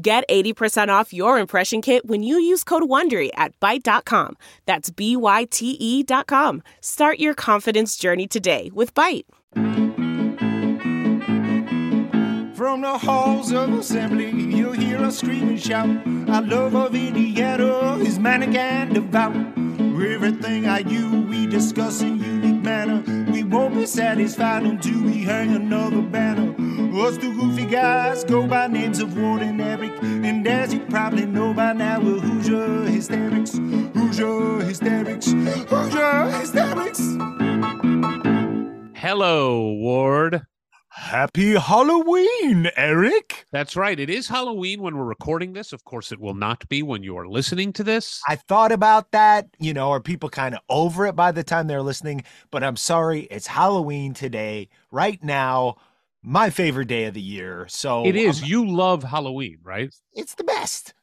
Get 80% off your impression kit when you use code WONDERY at Byte.com. That's B-Y-T-E dot com. Start your confidence journey today with Byte. From the halls of assembly, you'll hear us scream and shout. Our love of Indiana is manic and devout. Everything I you we discuss in unique manner. We won't be satisfied until we hang another banner. Us two goofy guys go by names of Ward and Eric. And as you probably know by now, we're Hoosier Hysterics. Hoosier Hysterics. Hoosier Hysterics. Hello, Ward. Happy Halloween, Eric. That's right. It is Halloween when we're recording this. Of course, it will not be when you are listening to this. I thought about that. You know, are people kind of over it by the time they're listening? But I'm sorry, it's Halloween today, right now. My favorite day of the year. So it is. I'm- You love Halloween, right? it's the best.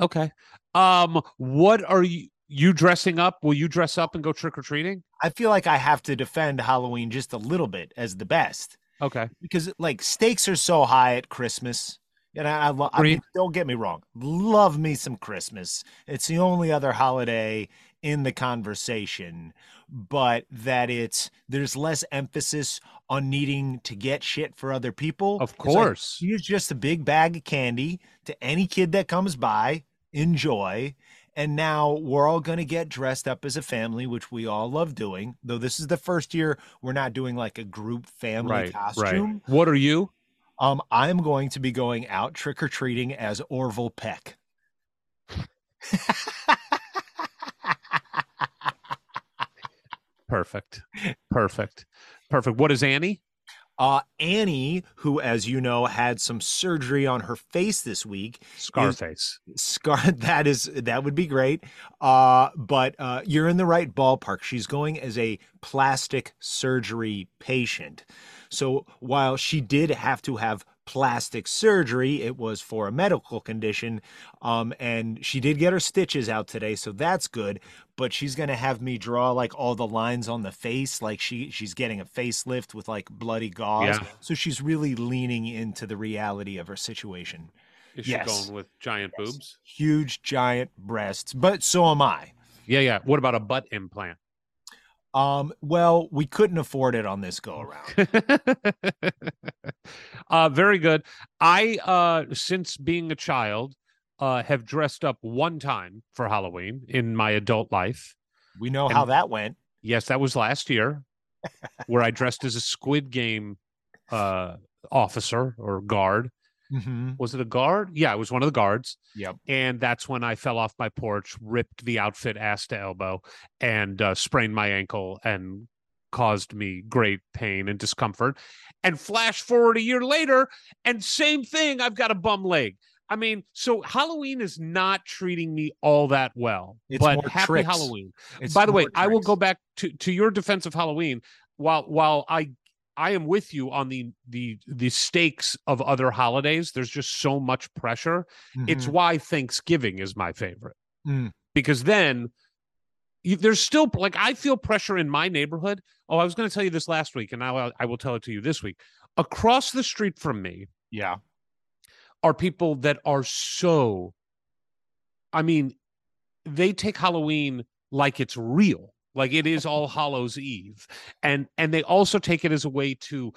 Okay. Um, what are you you dressing up? Will you dress up and go trick or treating? I feel like I have to defend Halloween just a little bit as the best Okay. because like stakes are so high at Christmas. And I, I, I mean, don't get me wrong, love me some Christmas. It's the only other holiday in the conversation, but that it's there's less emphasis on needing to get shit for other people. Of It's like, course. Here's just a big bag of candy to any kid that comes by. Enjoy. And now we're all going to get dressed up as a family, which we all love doing. Though this is the first year we're not doing like a group family Right. costume. Right. What are you? Um, I'm going to be going out trick or treating as Orville Peck. Perfect. Perfect. Perfect. What is Annie? Uh, Annie, who, as you know, had some surgery on her face this week, Scarface. Scar that is that would be great. Uh, but uh, you're in the right ballpark. She's going as a plastic surgery patient. So while she did have to have plastic surgery, it was for a medical condition. Um, and she did get her stitches out today, so that's good. But she's gonna have me draw like all the lines on the face, like she she's getting a facelift with like bloody gauze. Yeah. So she's really leaning into the reality of her situation Is she going with giant boobs? huge giant breasts but so am i Yeah, yeah. What about a butt implant? Um well we couldn't afford it on this go around. Uh very good. I uh since being a child uh have dressed up one time for halloween in my adult life. We know how that went. Yes that was last year where i dressed as a squid game uh officer or guard mm-hmm. was it a guard? Yeah it was one of the guards. Yep. And that's when i fell off my porch ripped the outfit ass to elbow and uh, sprained my ankle and caused me great pain and discomfort. And flash forward a year later and same thing i've got a bum leg. I mean so halloween is not treating me all that well It's but more happy tricks. halloween. It's by the way more i will go back to to your defense of halloween. While while i i am with you on the the the stakes of other holidays there's just so much pressure it's Mhm. why Thanksgiving is my favorite Mm. because then you, there's still like I feel pressure in my neighborhood. Oh, I was going to tell you this last week, and now I, I will tell it to you this week. Across the street from me yeah are people that are so. I mean, they take Halloween like it's real, like it is All Hallows Eve, and and they also take it as a way to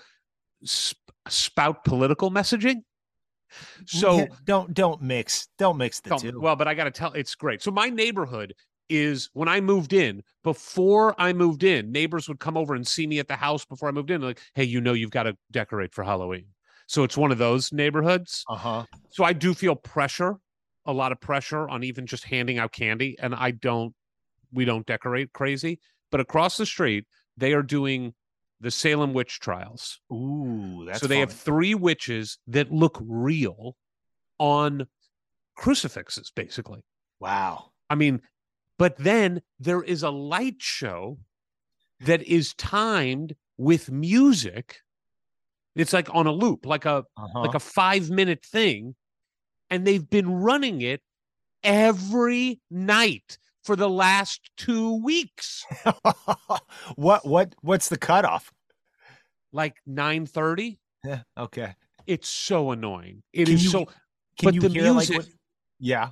sp- spout political messaging. So don't don't mix don't mix the Don't- two Well, but I got to tell, it's great. So my neighborhood is when I moved in. Before I moved in, neighbors would come over and see me at the house before I moved in. Like, hey, you know, you've got to decorate for Halloween. So it's one of those neighborhoods. uh-huh So I do feel pressure, a lot of pressure on even just handing out candy, and I don't. We don't decorate crazy, but across the street they are doing the Salem witch trials. ooh that's so they have three witches that look real on crucifixes, basically. Wow. I mean, but then there is a light show that is timed with music. It's like on a loop, like a Uh-huh. like a five minute thing, and they've been running it every night for the last two weeks, what what what's the cutoff? like nine thirty. Yeah. Okay. It's so annoying. It Can is you- so. Can But you the hear music- like what? Yeah.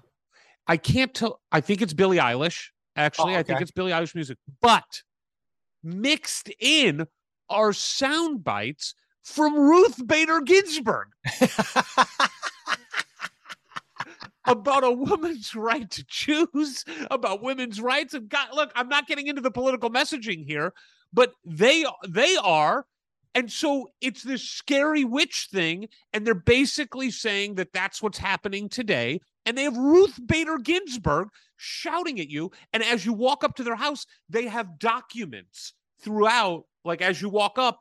I can't tell. I think it's Billie Eilish. Actually, Oh, I think it's Billie Eilish music, but mixed in are sound bites from Ruth Bader Ginsburg about a woman's right to choose, about women's rights. And God, look, I'm not getting into the political messaging here, but they they are. And so it's this scary witch thing, and they're basically saying that that's what's happening today. And they have Ruth Bader Ginsburg shouting at you. And as you walk up to their house, they have documents throughout, like as you walk up,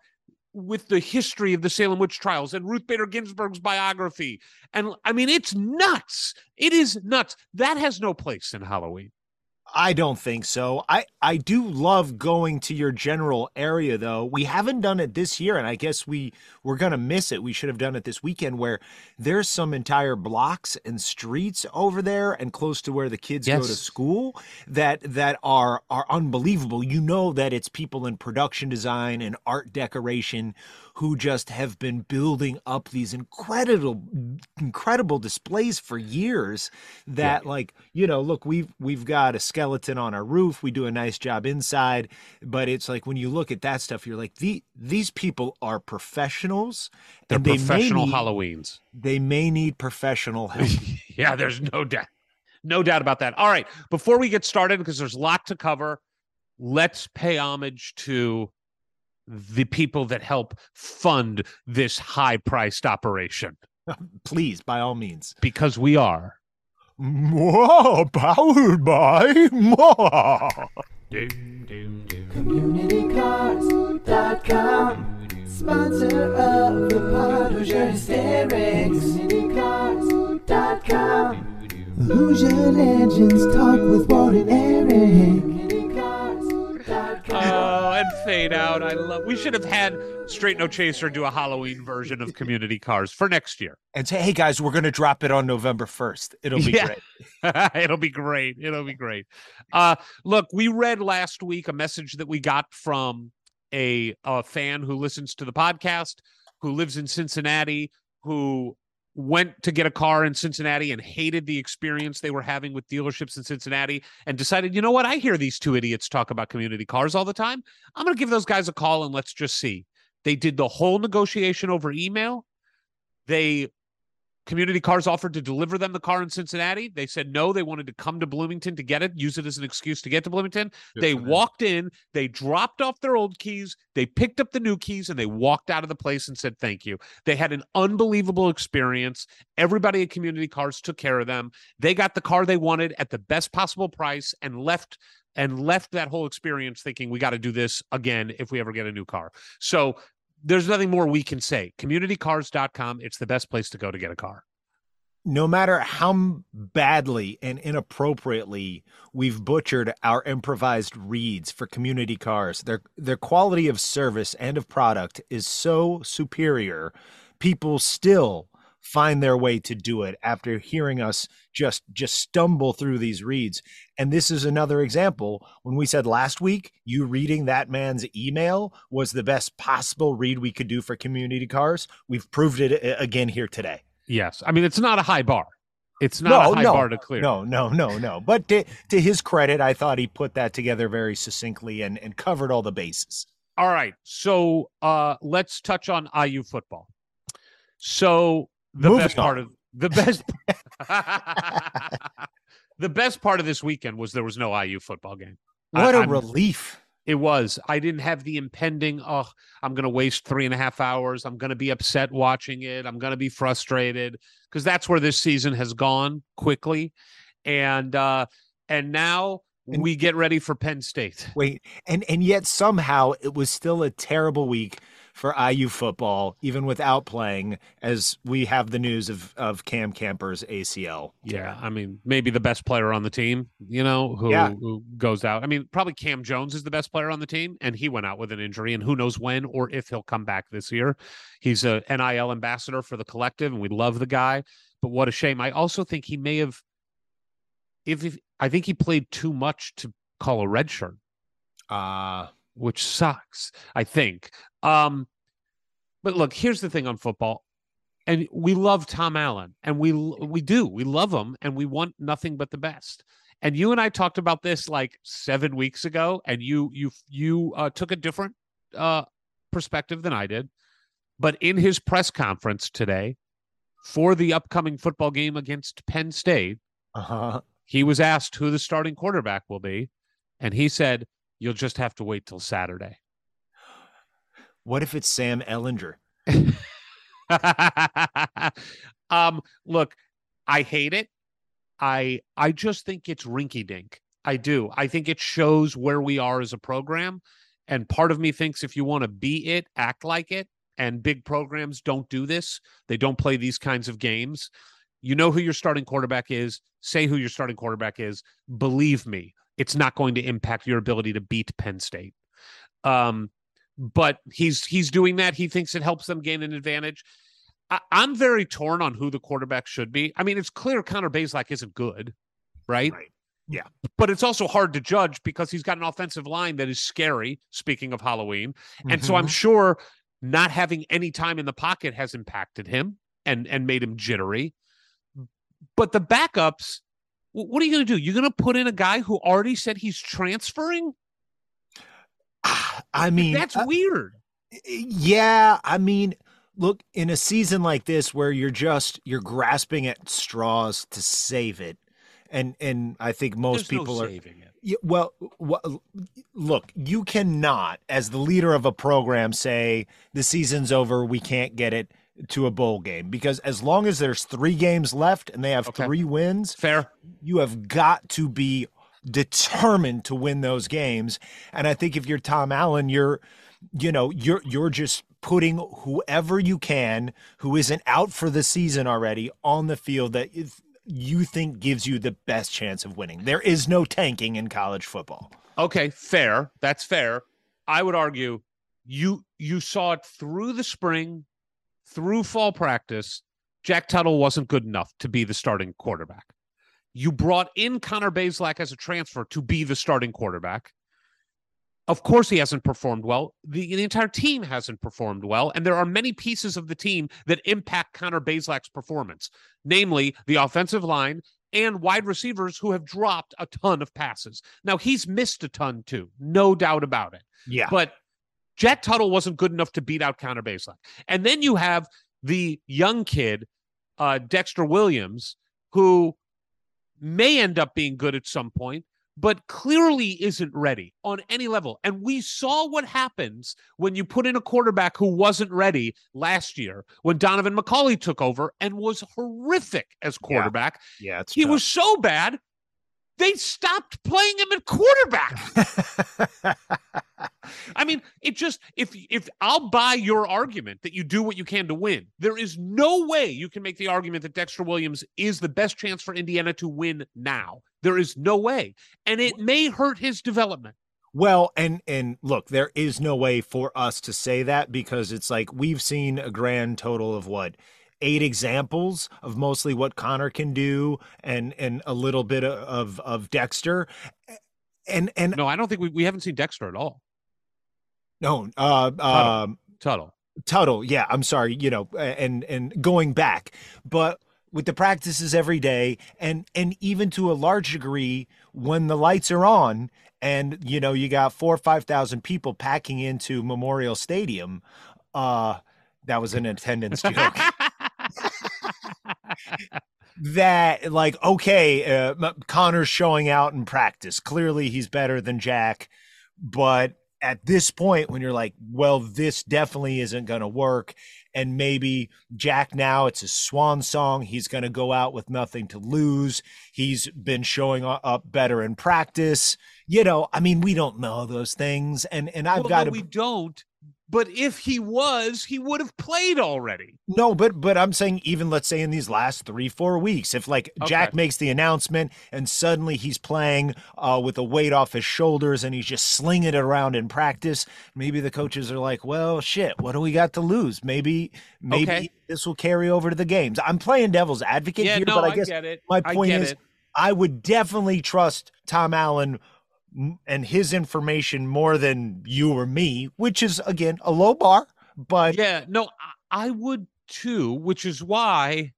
with the history of the Salem witch trials and Ruth Bader Ginsburg's biography. And I mean, it's nuts. It is nuts. That has no place in Halloween. I don't think so. I I do love going to your general area though. We haven't done it this year and I guess we we're going to miss it. We should have done it this weekend where there's some entire blocks and streets over there and close to where the kids go to school that that are are unbelievable. You know that it's people in production design and art decoration who just have been building up these incredible incredible displays for years that like you know look we've we've got a skeleton on our roof we do a nice job inside but it's like when you look at that stuff you're like the these people are professionals They're and professional need, Halloweens. they may need professional help yeah, there's no doubt. No doubt about that. All right. Before we get started, because there's a lot to cover, let's pay homage to the people that help fund this high priced operation. Please by all means. Because we are. Mwah, powered by Mwah. CommunityCars.com Sponsor of the pod, Hoosier Hysterics CommunityCars.com Hoosier Legends talk with Ward and Eric. CommunityCars.com Fade out. I love. We should have had Straight No Chaser do a Halloween version of Community Cars for next year. and say hey guys we're gonna drop it on november 1st it'll be Yeah. great It'll be great. It'll be great. Uh, look, we read last week a message that we got from a, a fan who listens to the podcast, who lives in Cincinnati, who went to get a car in Cincinnati and hated the experience they were having with dealerships in Cincinnati and decided, you know what? I hear these two idiots talk about community cars all the time. I'm going to give those guys a call and let's just see. They did the whole negotiation over email. They Community Cars offered to deliver them the car in Cincinnati. They said no, they wanted to come to Bloomington to get it, use it as an excuse to get to Bloomington. they walked in, they dropped off their old keys, they picked up the new keys, and they walked out of the place and said thank you. They had an unbelievable experience. Everybody at Community Cars took care of them. They got the car they wanted at the best possible price and left and left that whole experience thinking we got to do this again if we ever get a new car. So there's nothing more we can say. Communitycars.com, it's the best place to go to get a car. no matter how badly and inappropriately we've butchered our improvised reads for community cars, their their quality of service and of product is so superior. People still find their way to do it after hearing us just just stumble through these reads. And this is another example. When we said last week, you reading that man's email was the best possible read we could do for community cars. We've proved it uh, again here today. Yes. I mean, it's not a high bar. It's not No, a high no, bar to clear. No, no, no, no. But to, to his credit, I thought he put that together very succinctly and, and covered all the bases. All right. So uh let's touch on IU football. So the Moving best part of the best the best part of this weekend was there was no IU football game. What a I'm- relief. It was. I didn't have the impending, oh, I'm going to waste three and a half hours. I'm going to be upset watching it. I'm going to be frustrated because that's where this season has gone quickly. And, uh, and now And- we get ready for Penn State. Wait, and and yet somehow it was still a terrible week for IU football, even without playing, as we have the news of, of Cam Camper's ACL. Yeah, I mean, maybe the best player on the team, you know, who, Yeah. who goes out. I mean, probably Cam Jones is the best player on the team, and he went out with an injury, and who knows when or if he'll come back this year. He's a NIL ambassador for the collective, and we love the guy. But what a shame. I also think he may have, if, if I think he played too much to call a red shirt. Uh, which sucks, I think. Um, but look, here's the thing on football, and we love Tom Allen, and we we do, we love him, and we want nothing but the best. And you and I talked about this like seven weeks ago, and you you you uh, took a different uh, perspective than I did. But in his press conference today for the upcoming football game against Penn State, uh-huh. he was asked who the starting quarterback will be, and he said, "You'll just have to wait till Saturday." What if it's Sam Ehlinger? um, look, I hate it. I I just think it's rinky dink. I do. I think it shows where we are as a program. And part of me thinks if you want to be it, act like it. And big programs don't do this. They don't play these kinds of games. You know who your starting quarterback is. Say who your starting quarterback is. Believe me, it's not going to impact your ability to beat Penn State. Um, but he's he's doing that. He thinks it helps them gain an advantage. I, I'm very torn on who the quarterback should be. I mean, it's clear Connor Bazelak isn't good, right? Right. Yeah. But it's also hard to judge because he's got an offensive line that is scary, speaking of Halloween. And so I'm Mhm. sure not having any time in the pocket has impacted him and and made him jittery. But the backups, what are you going to do? You're going to put in a guy who already said he's transferring? I mean, That's uh, weird. yeah, I mean, look, in a season like this where you're just you're grasping at straws to save it. And and I think most There's people no are saving it. Yeah, well, wha- look, you cannot, as the leader of a program, say the season's over, we can't get it to a bowl game because as long as there's three games left and they have Okay. three wins, Fair. you have got to be determined to win those games. And I think if you're Tom Allen, you're, you know, you're you're just putting whoever you can who isn't out for the season already on the field that you think gives you the best chance of winning. There is no tanking in college football. Okay, fair. That's fair. I would argue you you saw it through the spring, through fall practice. Jack Tuttle wasn't good enough to be the starting quarterback. You brought in Connor Bazelak as a transfer to be the starting quarterback. Of course, he hasn't performed well. The, the entire team hasn't performed well. And there are many pieces of the team that impact Connor Bazelak's performance, namely the offensive line and wide receivers who have dropped a ton of passes. Now, he's missed a ton too, no doubt about it. Yeah. But Jack Tuttle wasn't good enough to beat out Connor Bazelak. And then you have the young kid, uh, Dexter Williams, who may end up being good at some point, but clearly isn't ready on any level. And we saw what happens when you put in a quarterback who wasn't ready last year when Donovan McCulley took over and was horrific as quarterback. yeah, it's He tough. was so bad, they stopped playing him at quarterback. I mean, it just if if I'll buy your argument that you do what you can to win, there is no way you can make the argument that Dexter Williams is the best chance for Indiana to win now. There is no way. And it may hurt his development. Well, and and look, there is no way for us to say that because it's like we've seen a grand total of what eight examples of mostly what Connor can do and and a little bit of of Dexter. And and No, I don't think we, we haven't seen Dexter at all. no, uh um Tuttle. Tuttle, yeah, I'm sorry, you know, and and going back, but with the practices every day and and even to a large degree when the lights are on and you know you got four or five thousand people packing into Memorial Stadium, uh that was an attendance joke. That like okay, uh, Connor's showing out in practice. Clearly he's better than Jack, but at this point when you're like, well, this definitely isn't going to work and maybe Jack now it's a swan song. He's going to go out with nothing to lose. He's been showing up better in practice. You know, I mean, we don't know those things and and I've Well, got no, to we don't. But if he was, he would have played already. No, but but I'm saying even let's say in these last three four weeks, if like Jack makes the announcement and suddenly he's playing uh, with a weight off his shoulders and he's just slinging it around in practice, maybe the coaches are like, well, shit, what do we got to lose? Maybe maybe Okay. this will carry over to the games. I'm playing devil's advocate Yeah, here, no, but I I guess my point is. I would definitely trust Tom Allen and his information more than you or me, which is again a low bar, but Yeah, no, I, would too, which is why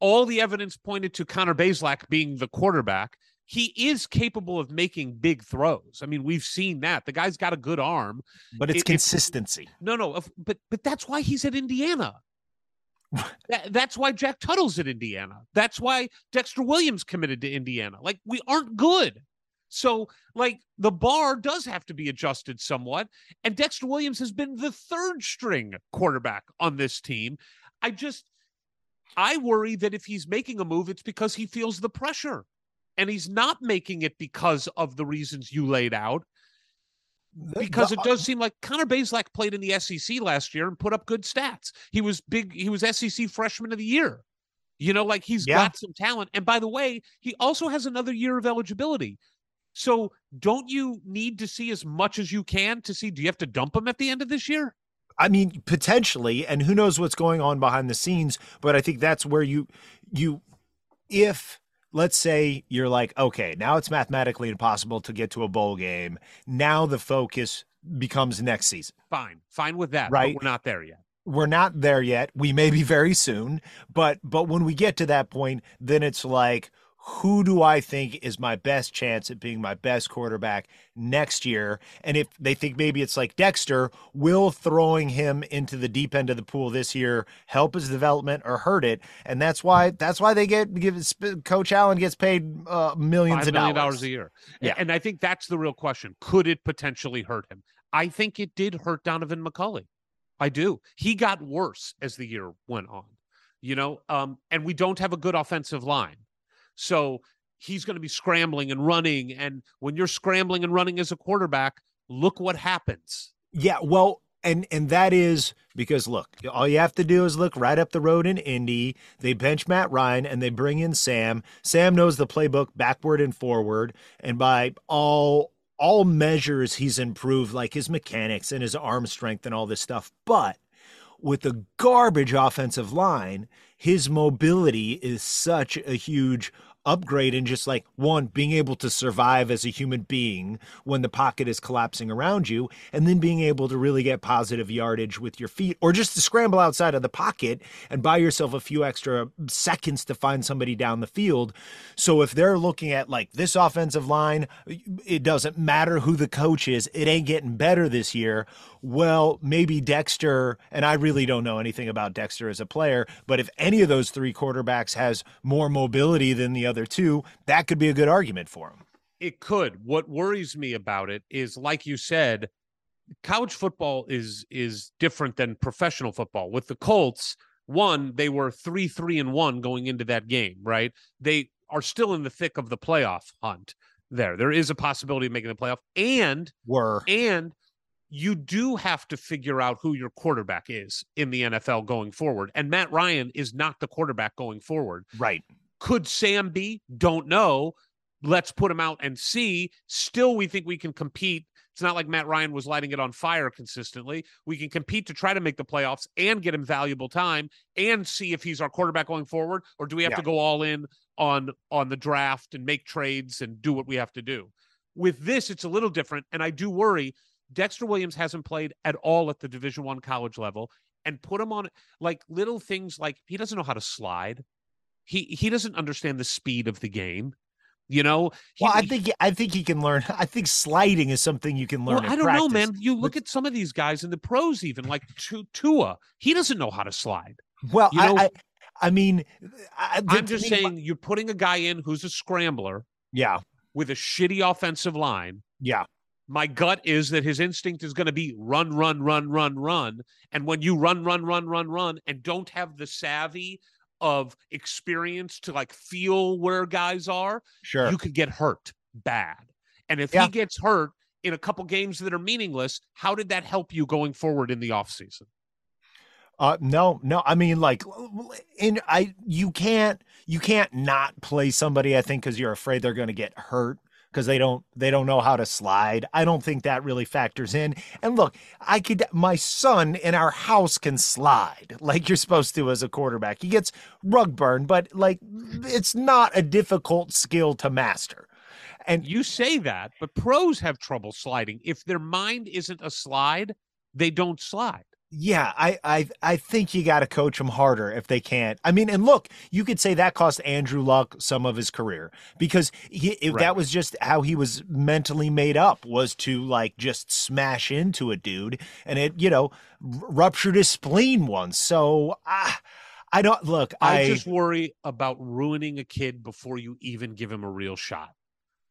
all the evidence pointed to Connor Bazelak being the quarterback. He is capable of making big throws. I mean, we've seen that. The guy's got a good arm. but it's consistency. No, no, but but that's why he's at Indiana. That- that's why Jack Tuttle's at Indiana. That's why Dexter Williams committed to Indiana. Like we aren't good. So like the bar does have to be adjusted somewhat. And Dexter Williams has been the third string quarterback on this team. I just I worry that if he's making a move, it's because he feels the pressure. And he's not making it because of the reasons you laid out because it does seem like Connor Bazelak played in the SEC last year and put up good stats. He was big. He was SEC freshman of the year. You know, like he's Yeah. got some talent. And by the way, he also has another year of eligibility. So don't you need to see as much as you can to see? Do you have to dump him at the end of this year? I mean, potentially, and who knows what's going on behind the scenes, but I think that's where you you if let's say you're like, okay, now it's mathematically impossible to get to a bowl game. Now the focus becomes next season. Fine, fine with that. Right. But we're not there yet. We're not there yet. We may be very soon, but but when we get to that point, then it's like who do I think is my best chance at being my best quarterback next year? And if they think maybe it's like Dexter, will throwing him into the deep end of the pool this year help his development or hurt it? And that's why that's why they get give Coach Allen gets paid uh, millions of million dollars dollars a year. Yeah. And I think that's the real question. Could it potentially hurt him? I think it did hurt Donovan McCulley. I do. He got worse as the year went on. You know, um, and we don't have a good offensive line. So he's going to be scrambling and running. And when you're scrambling and running as a quarterback, look what happens. Yeah, well, and and that is because look, all you have to do is look right up the road in Indy. They bench Matt Ryan and they bring in Sam. Sam knows the playbook backward and forward, and by all all measures, he's improved like his mechanics and his arm strength and all this stuff. But with the garbage offensive line, his mobility is such a huge upgrade in just like one being able to survive as a human being when the pocket is collapsing around you and then being able to really get positive yardage with your feet or just to scramble outside of the pocket and buy yourself a few extra seconds to find somebody down the field. So if they're looking at like this offensive line it doesn't matter who the coach is it ain't getting better this year well maybe Dexter and I really don't know anything about Dexter as a player but if any of those three quarterbacks has more mobility than the other two that could be a good argument for him It could. What worries me about it is, like you said, college football is is different than professional football. With the Colts, one, they were three, three, and one going into that game, right? They are still in the thick of the playoff hunt there. There is a possibility of making the playoff. And were and you do have to figure out who your quarterback is in the NFL going forward. And Matt Ryan is not the quarterback going forward. right Could Sam be? Don't know. Let's put him out and see. Still, we think we can compete. It's not like Matt Ryan was lighting it on fire consistently. We can compete to try to make the playoffs and get him valuable time and see if he's our quarterback going forward, or do we have Yeah. to go all in on on the draft and make trades and do what we have to do? With this, it's a little different, and I do worry. Dexter Williams hasn't played at all at the Division One college level, and put him on like little things like he doesn't know how to slide. He he doesn't understand the speed of the game. You know, He- well I think I think he can learn I think sliding is something you can learn well, I don't know, man. You look at some of these guys in the pros, even like Tua. He doesn't know how to slide. well you I, know- I I mean I, I'm just saying, you're putting a guy in who's a scrambler yeah with a shitty offensive line. yeah My gut is that his instinct is going to be run, run, run, run, run. And when you run, run, run, run, run, and don't have the savvy of experience to like feel where guys are, sure you could get hurt bad. And if Yeah. he gets hurt, in a couple games that are meaningless. How did that help you going forward in the offseason? Uh, no, no. I mean, like, in I, you can't, you can't not play somebody. I think because you're afraid they're going to get hurt because they don't, they don't know how to slide. I don't think that really factors in. And look, I could, my son in our house can slide like you're supposed to as a quarterback. He gets rug burn, but like, it's not a difficult skill to master. And You say that, but pros have trouble sliding. If their mind isn't a slide, they don't slide. Yeah, I I I think you got to coach them harder if they can't. I mean, and look, you could say that cost Andrew Luck some of his career because he if Right. that was just how he was mentally made up was to like just smash into a dude, and it you know r- ruptured his spleen once. So ah, I don't look. I, I, just worry about ruining a kid before you even give him a real shot.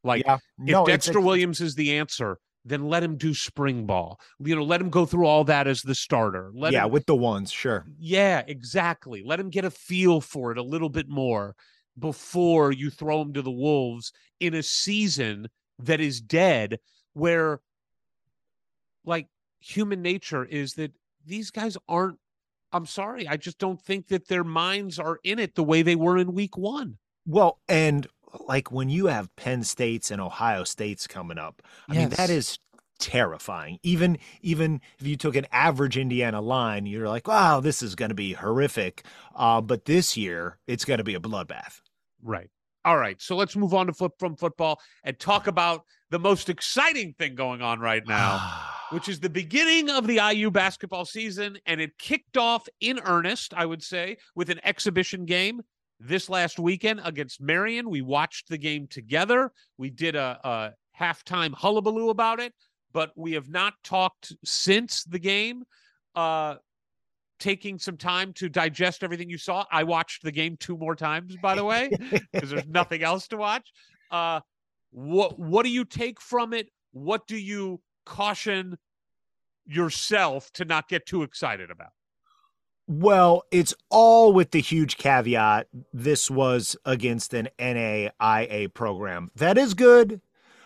Like yeah, if no, it's Dexter a- Williams is the answer, then let him do spring ball. You know, let him go through all that as the starter. Let yeah, him, with the ones, sure. yeah, exactly. Let him get a feel for it a little bit more before you throw him to the wolves in a season that is dead, where like human nature is that these guys aren't. I'm sorry, I just don't think that their minds are in it the way they were in week one. Well, and like when you have Penn States and Ohio States coming up, I mean that is terrifying. Even even if you took an average Indiana line, you're like, wow, this is going to be horrific. Uh, but this year, it's going to be a bloodbath. Right. All right. So let's move on to flip from football and talk about the most exciting thing going on right now, which is the beginning of the IU basketball season. And it kicked off in earnest, I would say, with an exhibition game this last weekend against Marian. We watched the game together. We did a, a halftime hullabaloo about it, but we have not talked since the game. Uh, taking some time to digest everything you saw. I watched the game two more times, by the way, because there's nothing else to watch. Uh, what what do you take from it? What do you caution yourself to not get too excited about? Well, it's all with the huge caveat this was against an NAIA program. That is good,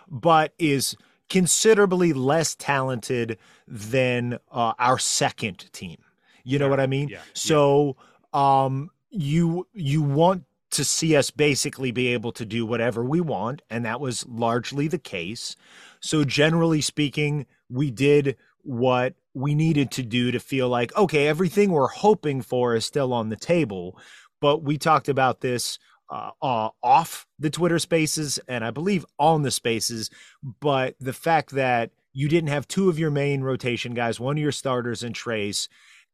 but is considerably less talented than uh, our second team. You know what I mean? Yeah, yeah. So, um you you want to see us basically be able to do whatever we want and that was largely the case. So generally speaking, we did what we needed to do to feel like okay, everything we're hoping for is still on the table. But we talked about this uh, uh, off the Twitter spaces and I believe on the spaces. But the fact that you didn't have two of your main rotation guys, one of your starters and Trayce,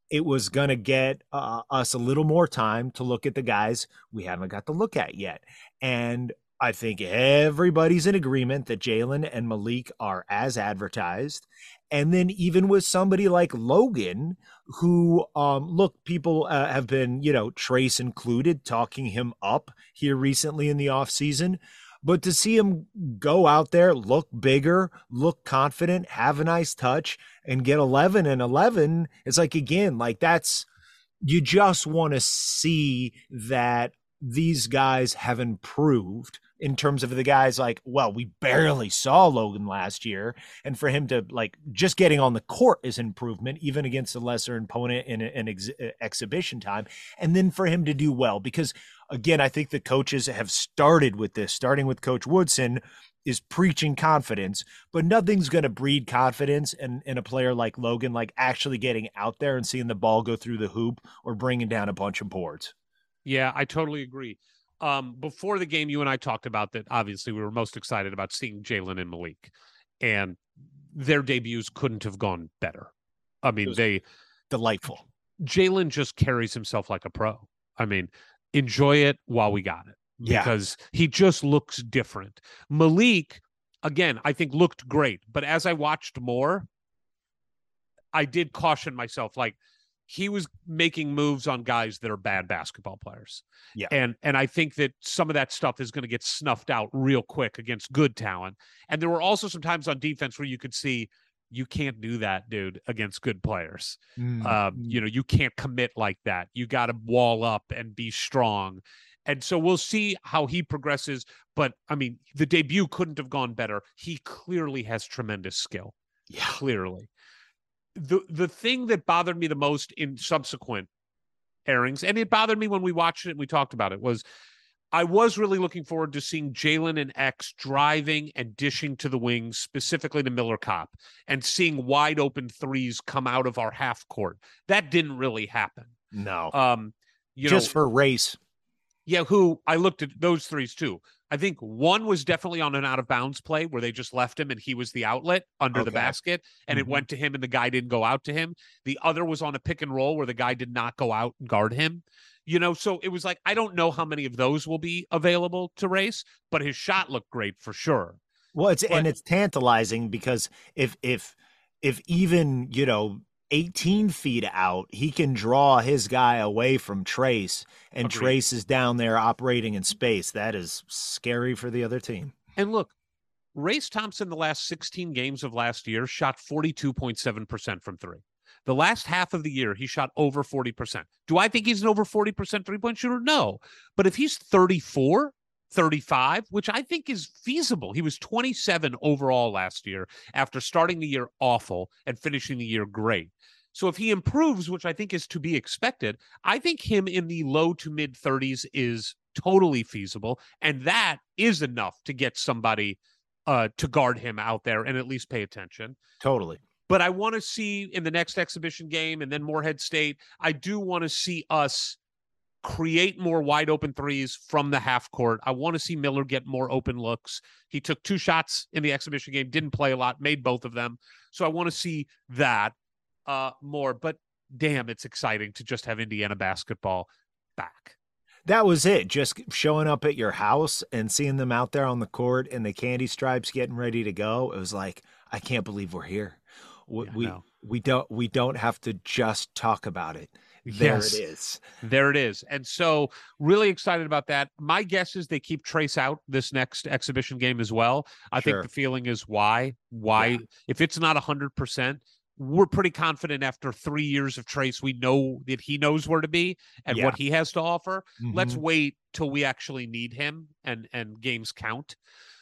it was going to get uh, us a little more time to look at the guys we haven't got to look at yet. And I think everybody's in agreement that Jalen and Malik are as advertised. And then even with somebody like Logan, who, um, look, people uh, have been, you know, Trayce included, talking him up here recently in the offseason. But to see him go out there, look bigger, look confident, have a nice touch, and get 11 and 11, it's like, again, like that's, you just want to see that these guys have improved in terms of the guys like, well, we barely saw Logan last year. And for him to like just getting on the court is improvement, even against a lesser opponent in an ex- uh, exhibition time. And then for him to do well, because again, I think the coaches have started with this, starting with Coach Woodson is preaching confidence, but nothing's going to breed confidence in, in a player like Logan, like actually getting out there and seeing the ball go through the hoop or bringing down a bunch of boards. Yeah, I totally agree. Um, before the game, you and I talked about that. Obviously, we were most excited about seeing Jalen and Malik, and their debuts couldn't have gone better. I mean, they Delightful. Jalen just carries himself like a pro. I mean, enjoy it while we got it Yeah. because he just looks different. Malik, again, I think looked great, but as I watched more, I did caution myself like he was making moves on guys that are bad basketball players. Yeah. And and I think that some of that stuff is going to get snuffed out real quick against good talent. And there were also some times on defense where you could see you can't do that, dude, against good players. Mm. Um, you know, you can't commit like that. You got to wall up and be strong. And so we'll see how he progresses. But I mean, the debut couldn't have gone better. He clearly has tremendous skill. Yeah. Clearly. The the thing that bothered me the most in subsequent airings, and it bothered me when we watched it and we talked about it, was I was really looking forward to seeing Jalen and X driving and dishing to the wings, specifically to Miller Kopp, and seeing wide open threes come out of our half court. That didn't really happen. No. Um, you Just know, for race. Yeah, who I looked at those threes too. I think one was definitely on an out of bounds play where they just left him and he was the outlet under the basket and Mhm. it went to him and the guy didn't go out to him. The other was on a pick and roll where the guy did not go out and guard him. You know, so it was like I don't know how many of those will be available to race, but his shot looked great for sure. Well, it's and it's tantalizing because if if if even you know 18 feet out, he can draw his guy away from Trayce, and Agreed. Trayce is down there operating in space. That is scary for the other team. And look, Race Thompson the last 16 games of last year shot 42.7% from 3. The last half of the year, he shot over 40%. Do I think he's an over 40% three point shooter? No. But if he's 34, 35, which I think is feasible, he was 27 overall last year after starting the year awful and finishing the year great. So if he improves, which I think is to be expected, I think him in the low to mid 30s is totally feasible. And that is enough to get somebody uh, to guard him out there and at least pay attention Totally. but I want to see in the next exhibition game and then Morehead State, I do want to see us create more wide open threes from the half court. I want to see Miller get more open looks. He took two shots in the exhibition game, didn't play a lot, made both of them. So I want to see that uh more, but damn, it's exciting to just have Indiana basketball back. That was it. Just showing up at your house and seeing them out there on the court and the candy stripes getting ready to go. It was like, I can't believe we're here. We Yeah, we, no. we don't we don't have to just talk about it. There Yes. it is. There it is. And so, really excited about that. My guess is they keep Trayce out this next exhibition game as well. I Sure. think the feeling is why? Why? Yeah. If it's not 100%, we're pretty confident after three years of Trayce, we know that he knows where to be and Yeah. what he has to offer. Let's Mhm. wait till we actually need him and and games count.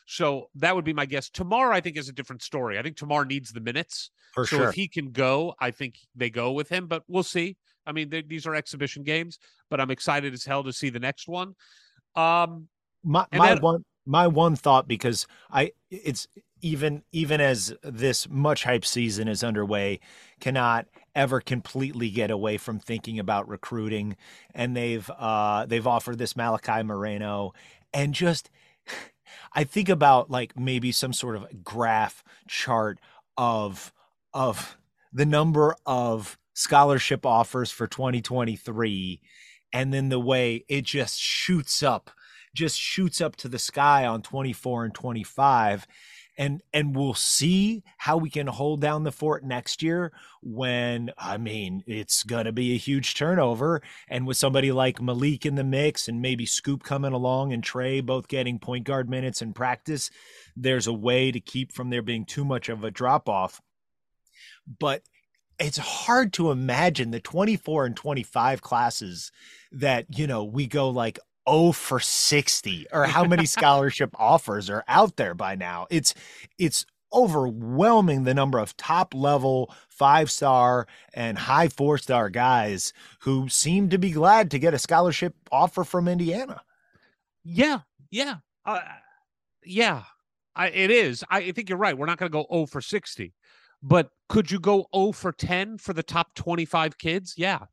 So that would be my guess. Tomorrow, I think, is a different story. I think tomorrow needs the minutes. for so sure. if he can go, I think they go with him, but we'll see. I mean, they, these are exhibition games, but I'm excited as hell to see the next one. Um, my my then- one my one thought because I it's even even as this much hype season is underway cannot ever completely get away from thinking about recruiting and they've uh they've offered this Malachi Moreno and just I think about like maybe some sort of graph chart of of the number of scholarship offers for 2023 and then the way it just shoots up just shoots up to the sky on 24 and 25 and and we'll see how we can hold down the fort next year when i mean it's going to be a huge turnover and with somebody like malik in the mix and maybe scoop coming along and trey both getting point guard minutes in practice there's a way to keep from there being too much of a drop off but it's hard to imagine the 24 and 25 classes that you know we go like oh for 60 or how many scholarship offers are out there by now it's it's overwhelming the number of top level five star and high four star guys who seem to be glad to get a scholarship offer from indiana yeah, yeah, uh, yeah. I, it is. I think you're right. We're not going to go 0 for 60, but could you go 0 for 10 for the top 25 kids? Yeah,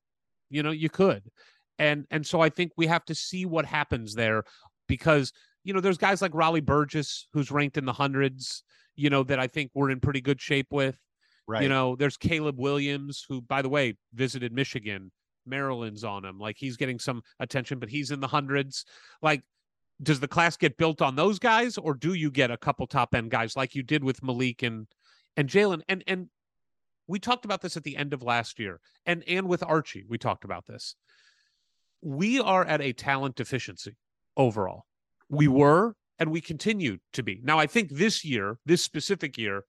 you know, you could. And and so I think we have to see what happens there because you know there's guys like Raleigh Burgess who's ranked in the hundreds. You know that I think we're in pretty good shape with. right You know, there's Caleb Williams, who, by the way, visited Michigan. Maryland's on him. Like he's getting some attention, but he's in the hundreds. Like, does the class get built on those guys, or do you get a couple top end guys like you did with Malik and and Jalen? And and we talked about this at the end of last year, and and with Archie, we talked about this. We are at a talent deficiency overall. We were, and we continue to be. Now, I think this year, this specific year,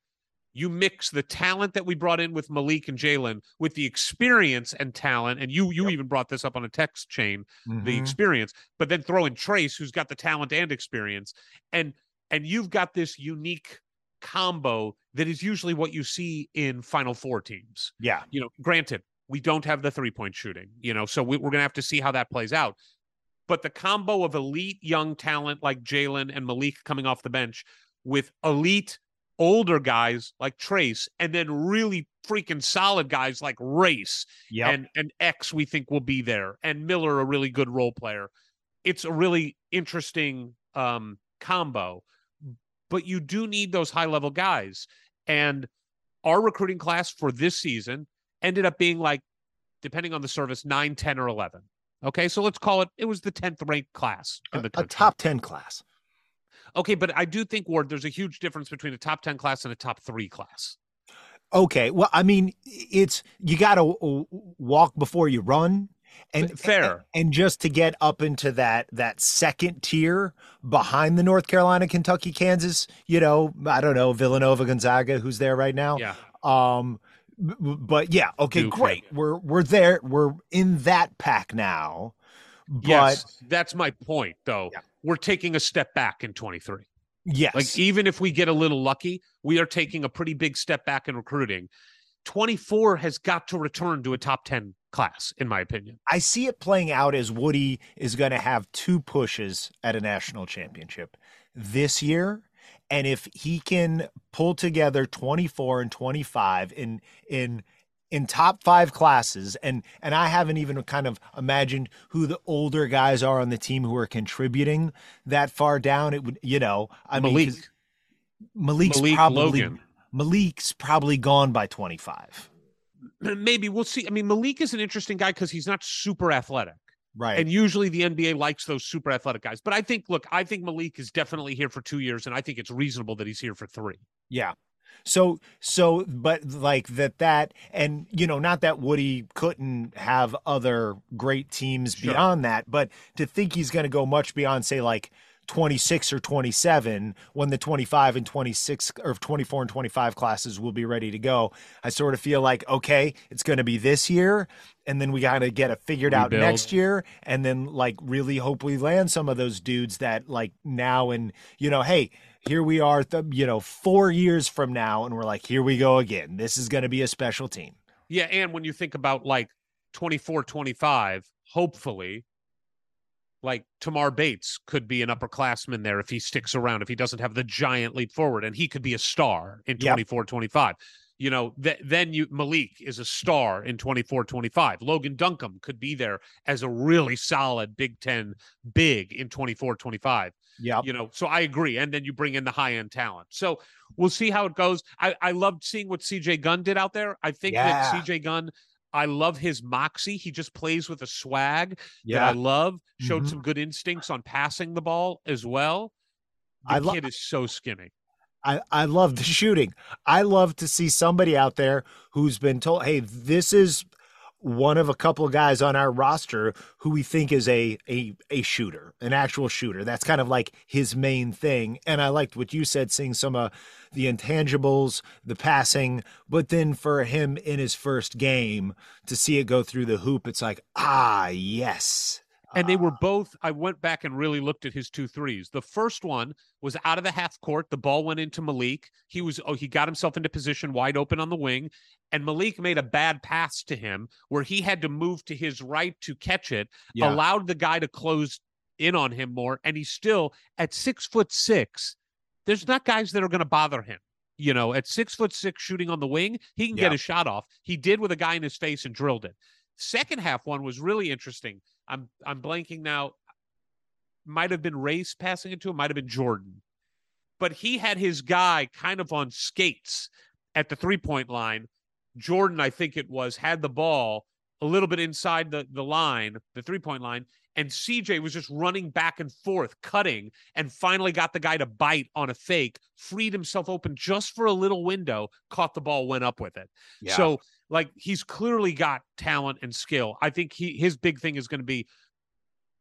you mix the talent that we brought in with Malik and Jalen with the experience and talent, and you you even brought this up on a text chain, the Mhm. experience, but then throw in Trayce, who's got the talent and experience, and and you've got this unique combo that is usually what you see in Final Four teams. yeah, You know, granted, we don't have the three point shooting, you know, so we, we're gonna have to see how that plays out. But the combo of elite young talent like Jalen and Malik coming off the bench with elite older guys like Trayce, and then really freaking solid guys like Race yeah, and and X we think will be there, and Miller a really good role player. It's a really interesting um, combo, but you do need those high level guys. And our recruiting class for this season ended up being like, depending on the service, 9, 10, or 11. Okay. So let's call it, it was the 10th ranked class in a, the a country. top ten class. Okay. But I do think, Ward, there's a huge difference between a top 10 class and a top three class. Okay, well, I mean, it's you got to walk before you run, and Fair. and just to get up into that that second tier behind the North Carolina, Kentucky, Kansas, you know, I don't know Villanova, Gonzaga, who's there right now. Yeah. Um, but yeah, okay, Duke, great. We're we're there. We're in that pack now. But yes. That's my point, though. Yeah. We're taking a step back in 23. yes, Like even if we get a little lucky, we are taking a pretty big step back in recruiting. 24 has got to return to a top 10 class, in my opinion. I see it playing out as Woody is going to have two pushes at a national championship this year. And if he can pull together 24 and 25 in in in top five classes, and and I haven't even kind of imagined who the older guys are on the team who are contributing that far down. It would, you know, I mean, Malik, Malik's Malik probably Logan. Malik's probably gone by 25. Maybe we'll see. I mean, Malik is an interesting guy because he's not super athletic. Right. And usually the NBA likes those super athletic guys. But I think, look, I think Malik is definitely here for two years, and I think it's reasonable that he's here for three. Yeah. So so but like that that and you know not that Woody couldn't have other great teams Sure. beyond that but to think he's going to go much beyond say like 26 or 27 when the 25 and 26 or 24 and 25 classes will be ready to go. I sort of feel like okay it's going to be this year and then we got to get it figured out next year and then like really hope we land some of those dudes that like now and you know hey here we are th- you know 4 years from now and we're like here we go again. This is going to be a special team. Yeah. And when you think about like 24, 25, hopefully, like Tamar Bates could be an upperclassman there if he sticks around, if he doesn't have the giant leap forward, and he could be a star in Yep. 24, 25. You know, th- then you Malik is a star in 24, 25. Logan Duncomb could be there as a really solid Big Ten big in 24, 25 Yeah. you know so i agree and then you bring in the high end talent so we'll see how it goes i i loved seeing what cj gunn did out there i think that cj gunn i love his moxie. He just plays with a swag that yeah. i love. Showed Mhm. some good instincts on passing the ball as well. The I lo- kid is so skinny. I, I love the shooting. I love to see somebody out there who's been told, hey, this is one of a couple of guys on our roster who we think is a a a shooter, an actual shooter. That's kind of like his main thing. And I liked what you said, seeing some of the intangibles, the passing, but then for him in his first game to see it go through the hoop, it's like, ah, yes. And they were Ah, both i went back and really looked at his two threes. The first one was out of the half court. The ball went into malik. He was oh he got himself into position wide open on the wing and malik made a bad pass to him where he had to move to his right to catch it yeah. allowed the guy to close in on him more and he's still at six foot six. There's not guys that are going to bother him you know at six foot six shooting on the wing he can Yeah. get a shot off. He did with a guy in his face and drilled it. Second half one was really interesting i'm i'm blanking now. Might have been race passing it to him might have been jordan. But he had his guy kind of on skates at the three point line. Jordan i think it was had the ball a little bit inside the the line the three point line and CJ was just running back and forth, cutting, and finally got the guy to bite on a fake, freed himself open just for a little window, caught the ball, went up with it. yeah. So, like, he's clearly got talent and skill. I think he his big thing is going to be.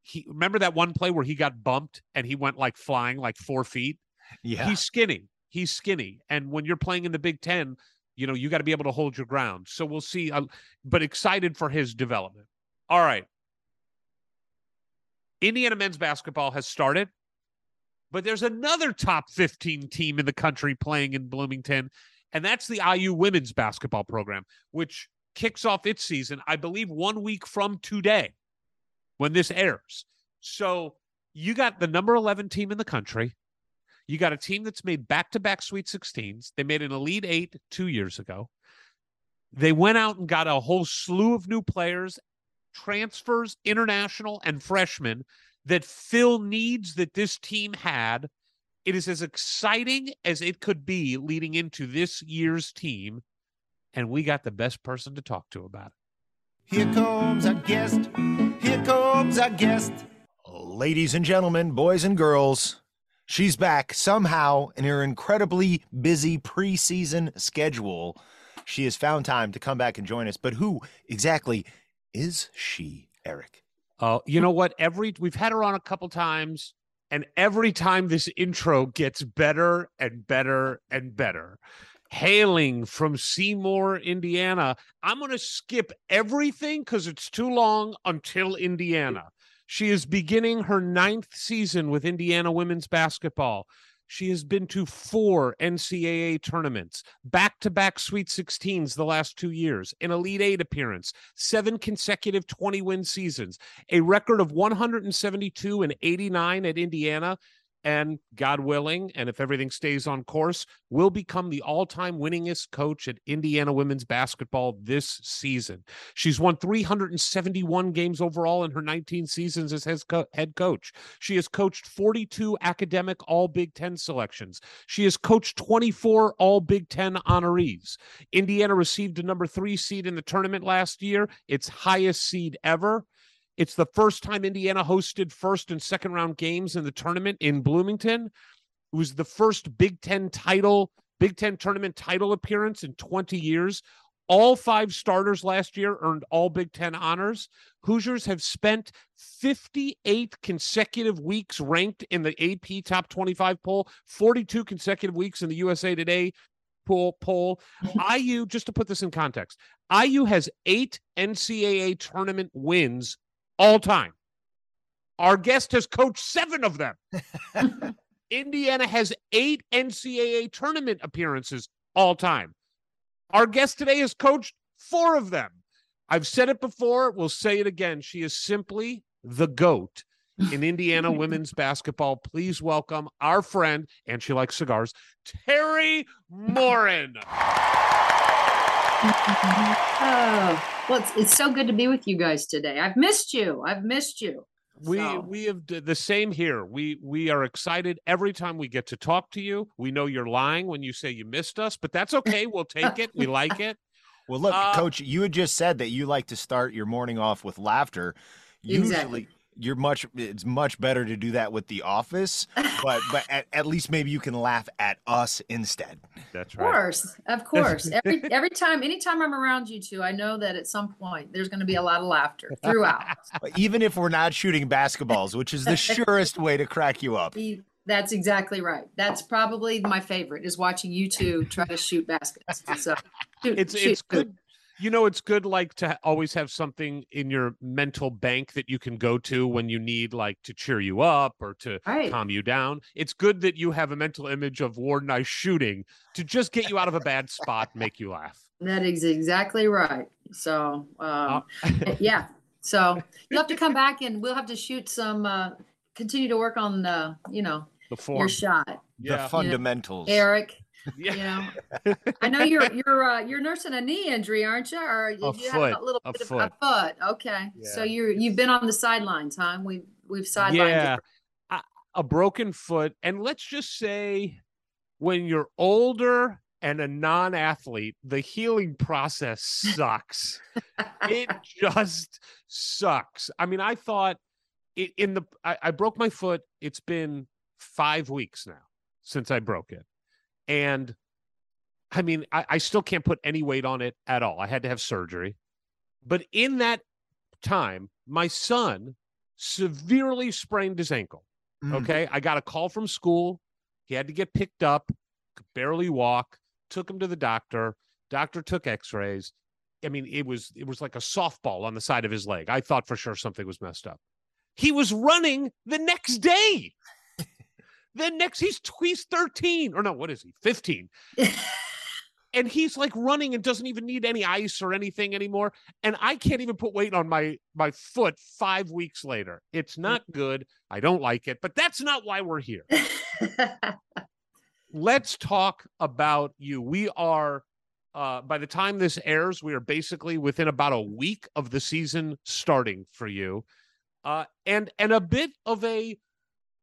He remember that one play where he got bumped and he went like flying like four feet. yeah. He's skinny. he's skinny. And when you're playing in the Big Ten, you know, you got to be able to hold your ground. So we'll see. Uh, but excited for his development. All right. Indiana men's basketball has started, but there's another top 15 team in the country playing in Bloomington, and that's the IU women's basketball program, which kicks off its season, I believe, one week from today when this airs. So you got the number 11 team in the country. You got a team that's made back to back Sweet 16s. They made an Elite Eight two years ago. They went out and got a whole slew of new players, transfers, international, and freshmen that fill needs that this team had. It is as exciting as it could be leading into this year's team. And we got the best person to talk to about it. Here comes our guest. Here comes our guest. Ladies and gentlemen, boys and girls, she's back somehow in her incredibly busy preseason schedule. She has found time to come back and join us. But who exactly is she, Eric? Oh, you know what? Every we've had her on a couple times, and every time this intro gets better and better and better. Hailing from Seymour, Indiana. I'm going to skip everything because it's too long until Indiana. She is beginning her ninth season with Indiana women's basketball. She has been to four NCAA tournaments, back to back Sweet 16s the last two years, an Elite Eight appearance, seven consecutive 20 win seasons, a record of 172 and 89 at Indiana, and God willing, and if everything stays on course, will become the all time winningest coach at Indiana women's basketball this season. She's won 371 games overall in her 19 seasons as head coach. She has coached 42 academic All Big Ten selections. She has coached 24 All Big Ten honorees. Indiana received a number three seed in the tournament last year, its highest seed ever. It's the first time Indiana hosted first and second round games in the tournament in Bloomington. It was the first Big Ten title, Big Ten tournament title appearance in 20 years. All five starters last year earned all Big Ten honors. Hoosiers have spent 58 consecutive weeks ranked in the AP top 25 poll, 42 consecutive weeks in the USA Today poll. poll. IU, just to put this in context, IU has eight NCAA tournament wins all time. Our guest has coached seven of them. Indiana has eight NCAA tournament appearances all time. Our guest today has coached four of them. I've said it before, we'll say it again. She is simply the GOAT in Indiana women's basketball. Please welcome our friend, and she likes cigars, Teri Moren. Oh, well, it's, it's so good to be with you guys today. I've missed you. I've missed you. We So- we have d- the same here. We we are excited every time we get to talk to you. We know you're lying when you say you missed us, but that's okay. We'll take it. We like it. Well, look, Uh, Coach, you had just said that you like to start your morning off with laughter. Usually, Exactly. You're much. It's much better to do that with The Office, but but at, at least maybe you can laugh at us instead. That's right. Of course, of course. Every every time, anytime I'm around you two, I know that at some point there's going to be a lot of laughter throughout. Even if we're not shooting basketballs, which is the surest way to crack you up. That's exactly right. That's probably my favorite is watching you two try to shoot baskets. So shoot- It's shoot. it's good. You know, it's good like to always have something in your mental bank that you can go to when you need like to cheer you up or to Right. calm you down. It's good that you have a mental image of Ward and I shooting to just get you out of a bad spot, make you laugh. That is exactly right. So um, yeah. So you'll have to come back and we'll have to shoot some. Uh, continue to work on the you know the form. your shot, yeah. The fundamentals. Eric. Yeah. You know, I know you're you're uh, you're nursing a knee injury, aren't you? Or you have a little a bit foot. of a foot? Okay, so you're you've been on the sidelines, huh? We we've sidelined yeah, a, a broken foot, and let's just say, when you're older and a non-athlete, the healing process sucks. it just sucks. I mean, I thought it, in the I, I broke my foot. It's been five weeks now since I broke it, and I mean, I, I still can't put any weight on it at all. I had to have surgery, but in that time, my son severely sprained his ankle. Mm. Okay. I got a call from school. He had to get picked up could barely walk. Took him to the doctor. Doctor took X-rays. I mean, it was it was like a softball on the side of his leg. I thought for sure something was messed up. He was running the next day. The next he's he's 13 or no, what is he? 15. and he's like running and doesn't even need any ice or anything anymore. And i can't even put weight on my my foot five weeks later. It's not good. I don't like it. But that's not why we're here. Let's talk about you. We are uh, by the time this airs we are basically within about a week of the season starting for you. Uh, and and a bit of a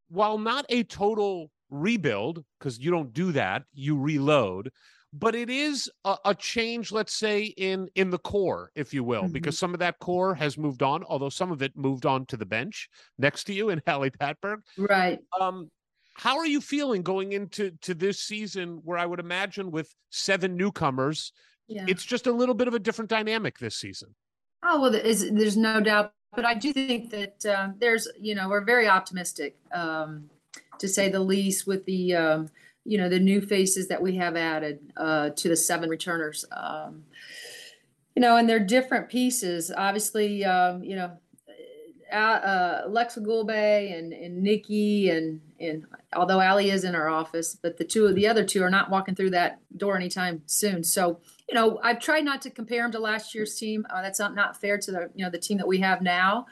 while not a total rebuild because you don't do that you reload but it is a, a, change let's say in in the core if you will mm-hmm. because some of that core has moved on although some of it moved on to the bench next to you in Ali Patberg right um how are you feeling going into to this season where I would imagine with seven newcomers yeah. it's just a little bit of a different dynamic this season oh well there's, there's no doubt but I do think that uh, there's you know we're very optimistic um to say the least with the um you know the new faces that we have added uh, to the seven returners. Um, you know, and they're different pieces. Obviously, um, you know, uh, uh, Aleksa Gulbe and and Nikki and and although Ali is in our office, but the two of the other two are not walking through that door anytime soon. So you know, I've tried not to compare them to last year's team. Uh, that's not not fair to the you know the team that we have now.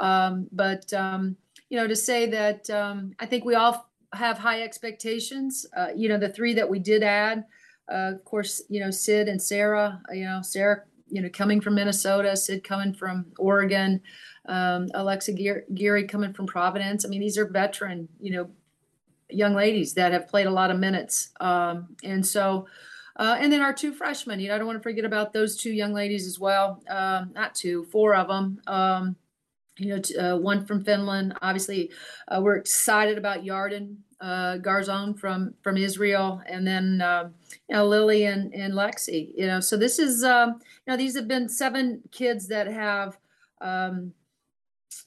Um, but um, you know, to say that um, I think we all have high expectations. Uh, you know, the three that we did add, uh, of course, you know, Sid and Sara, you know, Sara, you know, coming from Minnesota, Sid coming from Oregon, um, Alexa Geary coming from Providence. I mean, these are veteran, you know, young ladies that have played a lot of minutes. Um, and so, uh, and then our two freshmen, you know, I don't want to forget about those two young ladies as well. Um, not two, four of them. Um, you know, uh, one from Finland. Obviously, uh, we're excited about Yarden uh, Garzon from from Israel, and then uh, you know Lily and, and Lexi. You know, so this is um, you know these have been seven kids that have. Um,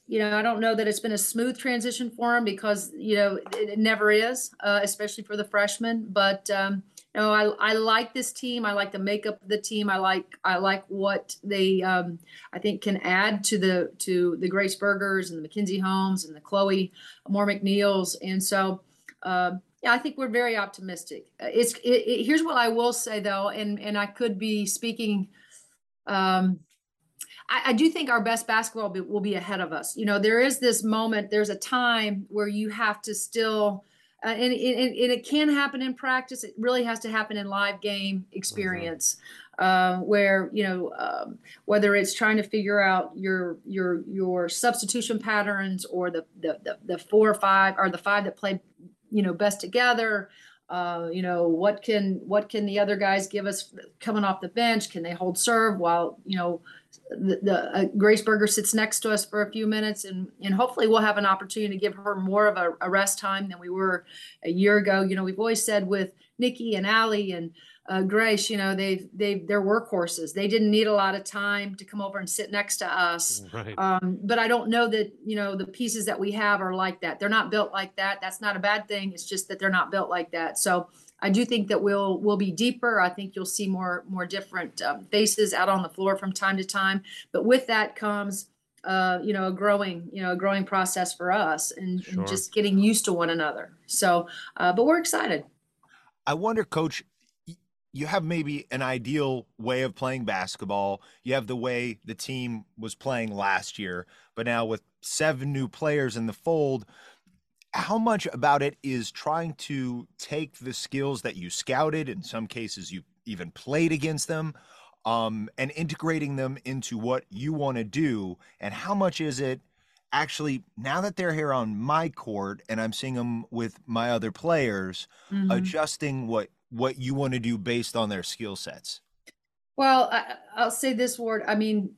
you know, I don't know that it's been a smooth transition for them because you know it, it never is, uh, especially for the freshmen. But um, no, I I like this team. I like the makeup of the team. I like I like what they um, I think can add to the to the Grace Bergers and the Mackenzie Holmes and the Chloe Moore MacNeils. And so uh, yeah, I think we're very optimistic. Uh, it's it, it, here's what I will say though, and and I could be speaking. Um, I, I do think our best basketball be, will be ahead of us. You know, there is this moment. There's a time where you have to still uh, and, and, and, it can happen in practice. It really has to happen in live game experience, mm-hmm. uh, where you know um, whether it's trying to figure out your your your substitution patterns or the the, the, the four or five or the five that play you know best together. Uh, you know what can what can the other guys give us coming off the bench? Can they hold serve while you know the, the uh, Grace Berger sits next to us for a few minutes, and and hopefully we'll have an opportunity to give her more of a, a rest time than we were a year ago. You know, we've always said with Nikki and Ali and uh, Grace, you know, they've they they're workhorses. They didn't need a lot of time to come over and sit next to us. Right. Um, but I don't know that you know the pieces that we have are like that. They're not built like that. That's not a bad thing. It's just that they're not built like that. So I do think that we'll we'll be deeper. I think you'll see more more different um, faces out on the floor from time to time. But with that comes uh, you know a growing you know a growing process for us and, sure. and just getting used to one another. So, uh, but we're excited. I wonder, Coach. You have maybe an ideal way of playing basketball. You have the way the team was playing last year, but now with seven new players in the fold, how much about it is trying to take the skills that you scouted in some cases you even played against them um, and integrating them into what you want to do and how much is it actually now that they're here on my court and i'm seeing them with my other players mm-hmm. adjusting what what you want to do based on their skill sets well I, i'll say this word i mean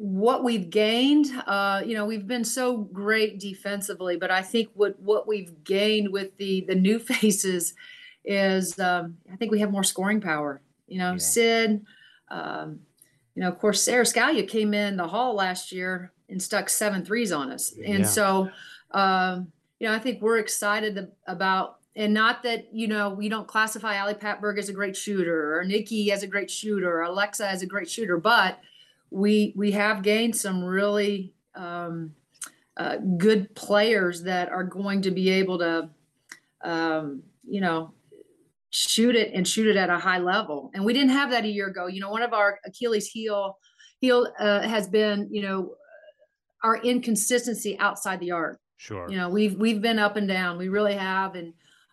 what we've gained, uh, you know, we've been so great defensively, but I think what what we've gained with the the new faces is um, I think we have more scoring power. You know, yeah. Sid, um, you know, of course, Sara Scalia came in the hall last year and stuck seven threes on us, and yeah. so um, you know, I think we're excited about and not that you know we don't classify Ali Patberg as a great shooter or Nikki as a great shooter or Aleksa as a great shooter, but we we have gained some really um, uh, good players that are going to be able to, um, you know, shoot it and shoot it at a high level. And we didn't have that a year ago. You know, one of our Achilles heel heel uh, has been, you know, our inconsistency outside the arc. Sure. You know, we've we've been up and down. We really have, and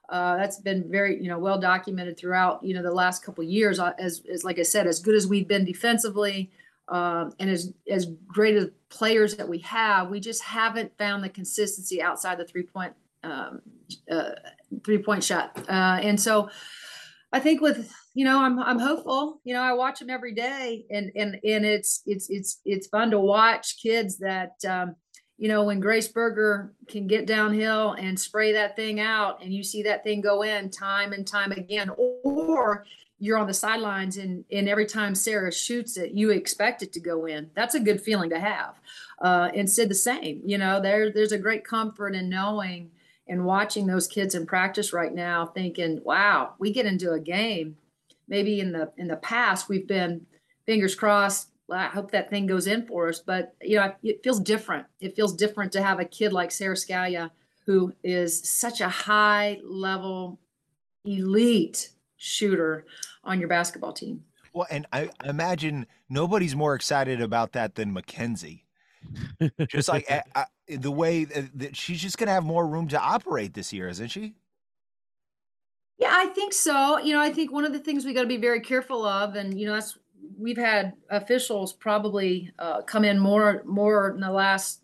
uh, that's been very you know well documented throughout you know the last couple of years. Uh, as as like I said, as good as we've been defensively, um, and as as great as players that we have, we just haven't found the consistency outside the three point um, uh, three point shot. Uh, and so I think with you know I'm I'm hopeful. You know I watch them every day, and and and it's it's it's it's fun to watch kids that. Um, you know, when Grace Berger can get downhill and spray that thing out, and you see that thing go in time and time again, or you're on the sidelines and and every time Sara shoots it, you expect it to go in. That's a good feeling to have. Uh, and Sid the same. You know, there there's a great comfort in knowing and watching those kids in practice right now, thinking, wow, we get into a game. Maybe in the in the past we've been fingers crossed. Well, I hope that thing goes in for us, but you know, it feels different. It feels different to have a kid like Sara Scalia, who is such a high level elite shooter on your basketball team. Well, and I imagine nobody's more excited about that than Mackenzie. just like uh, the way that she's just going to have more room to operate this year, isn't she? Yeah, I think so. You know, I think one of the things we got to be very careful of, and you know, that's we've had officials probably uh, come in more more in the last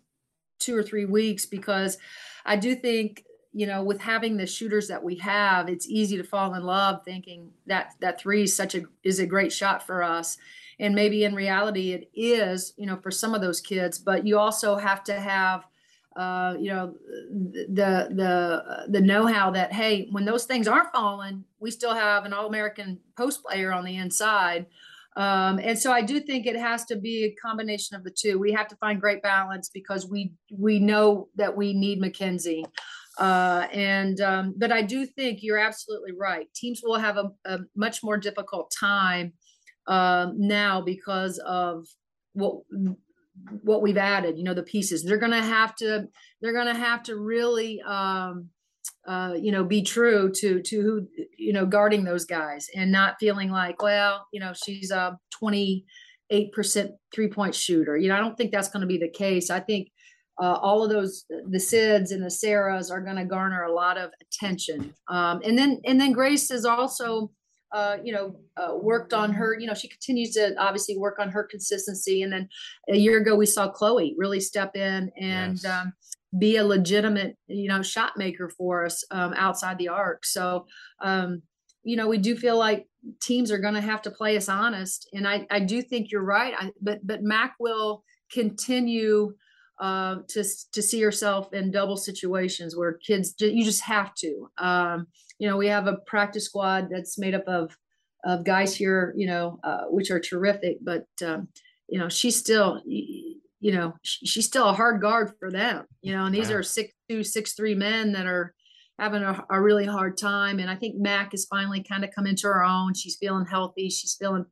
two or three weeks because I do think you know, with having the shooters that we have, it's easy to fall in love thinking that that three is such a is a great shot for us. And maybe in reality it is, you know, for some of those kids, but you also have to have uh, you know, the the the know-how that hey, when those things aren't falling, we still have an all-American post player on the inside. Um, and so I do think it has to be a combination of the two. We have to find great balance because we we know that we need Mackenzie. Uh, and um, but I do think you're absolutely right. Teams will have a, a much more difficult time um, now because of what what we've added. You know, the pieces. They're going to have to. They're going to have to really. Um, uh, you know, be true to to who you know guarding those guys and not feeling like, well, you know, she's a twenty eight percent three point shooter. You know, I don't think that's going to be the case. I think uh, all of those the sids and the sarahs are going to garner a lot of attention. Um, and then and then grace has also uh, you know uh, worked on her you know she continues to obviously work on her consistency. And then a year ago we saw chloe really step in and yes. um, be a legitimate you know shot maker for us um, outside the arc. So um, you know we do feel like teams are going to have to play us honest. And i i do think you're right. I, but but mac will continue uh, to to see yourself in double situations where kids you just have to. Um, you know, we have a practice squad that's made up of of guys here, you know, uh, which are terrific. But um, you know, she's still, you know, she's still a hard guard for them. You know, and these yeah. are six two, six three men that are having a, a really hard time. And I think Mac has finally kind of come into her own. She's feeling healthy. She's feeling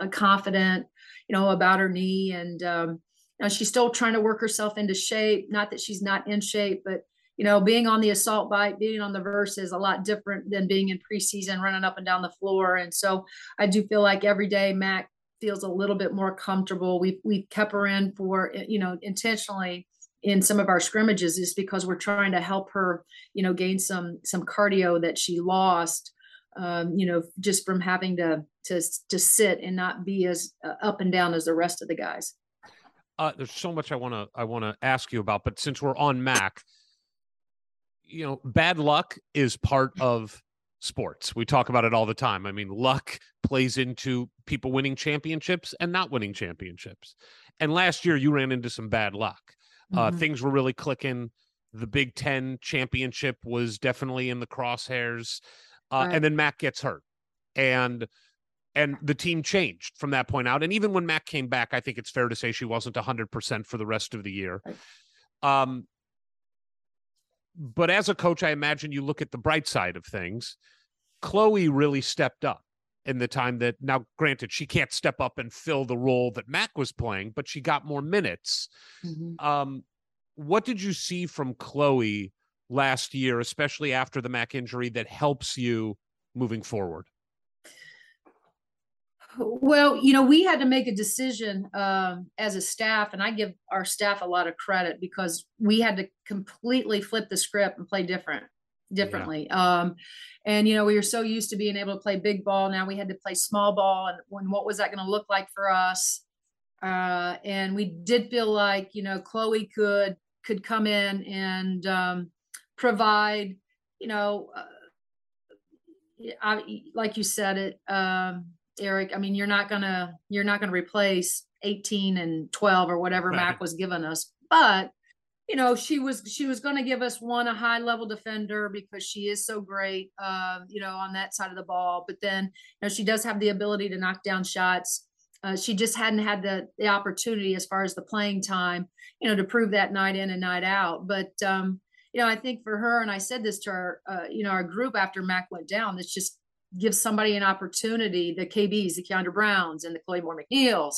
uh, confident, you know, about her knee and. Um, now she's still trying to work herself into shape. Not that she's not in shape, but you know, being on the assault bike, being on the verse is a lot different than being in preseason, running up and down the floor. And so I do feel like every day Mac feels a little bit more comfortable. We've we've kept her in for you know intentionally in some of our scrimmages is because we're trying to help her, you know, gain some some cardio that she lost, um, you know, just from having to to to sit and not be as uh, up and down as the rest of the guys uh, there's so much I want to I want to ask you about, but since we're on Mac, you know, bad luck is part of sports. We talk about it all the time. I mean, luck plays into people winning championships and not winning championships. And last year, you ran into some bad luck. Uh, mm-hmm. Things were really clicking. The Big Ten championship was definitely in the crosshairs, uh, right. and then Mac gets hurt, and and the team changed from that point out. And even when Mac came back, I think it's fair to say she wasn't 100% for the rest of the year. Um, but as a coach, I imagine you look at the bright side of things. Chloe really stepped up in the time that now granted she can't step up and fill the role that Mac was playing, but she got more minutes. Mhm. Um, what did you see from Chloe last year, especially after the Mac injury, that helps you moving forward? Well, you know, we had to make a decision um, as a staff, and I give our staff a lot of credit because we had to completely flip the script and play different, differently. Um, and you know, we were so used to being able to play big ball. Now we had to play small ball, and when what was that going to look like for us? Uh, and we did feel like you know Chloe could could come in and um, provide, you know, uh, I, like you said it. Um, Eric. I mean, you're not gonna you're not gonna replace 18 and 12 or whatever Right. Mac was giving us, but you know, she was she was going to give us one a high level defender because she is so great, um, you know, on that side of the ball. But then, you know, she does have the ability to knock down shots. Uh, she just hadn't had the the opportunity as far as the playing time, you know, to prove that night in and night out. But um, you know, I think for her, and I said this to our, uh, you know, our group after Mac went down, it's just gives somebody an opportunity, the KBs, the Kiandra Brownes, and the Chloe Moore MacNeils,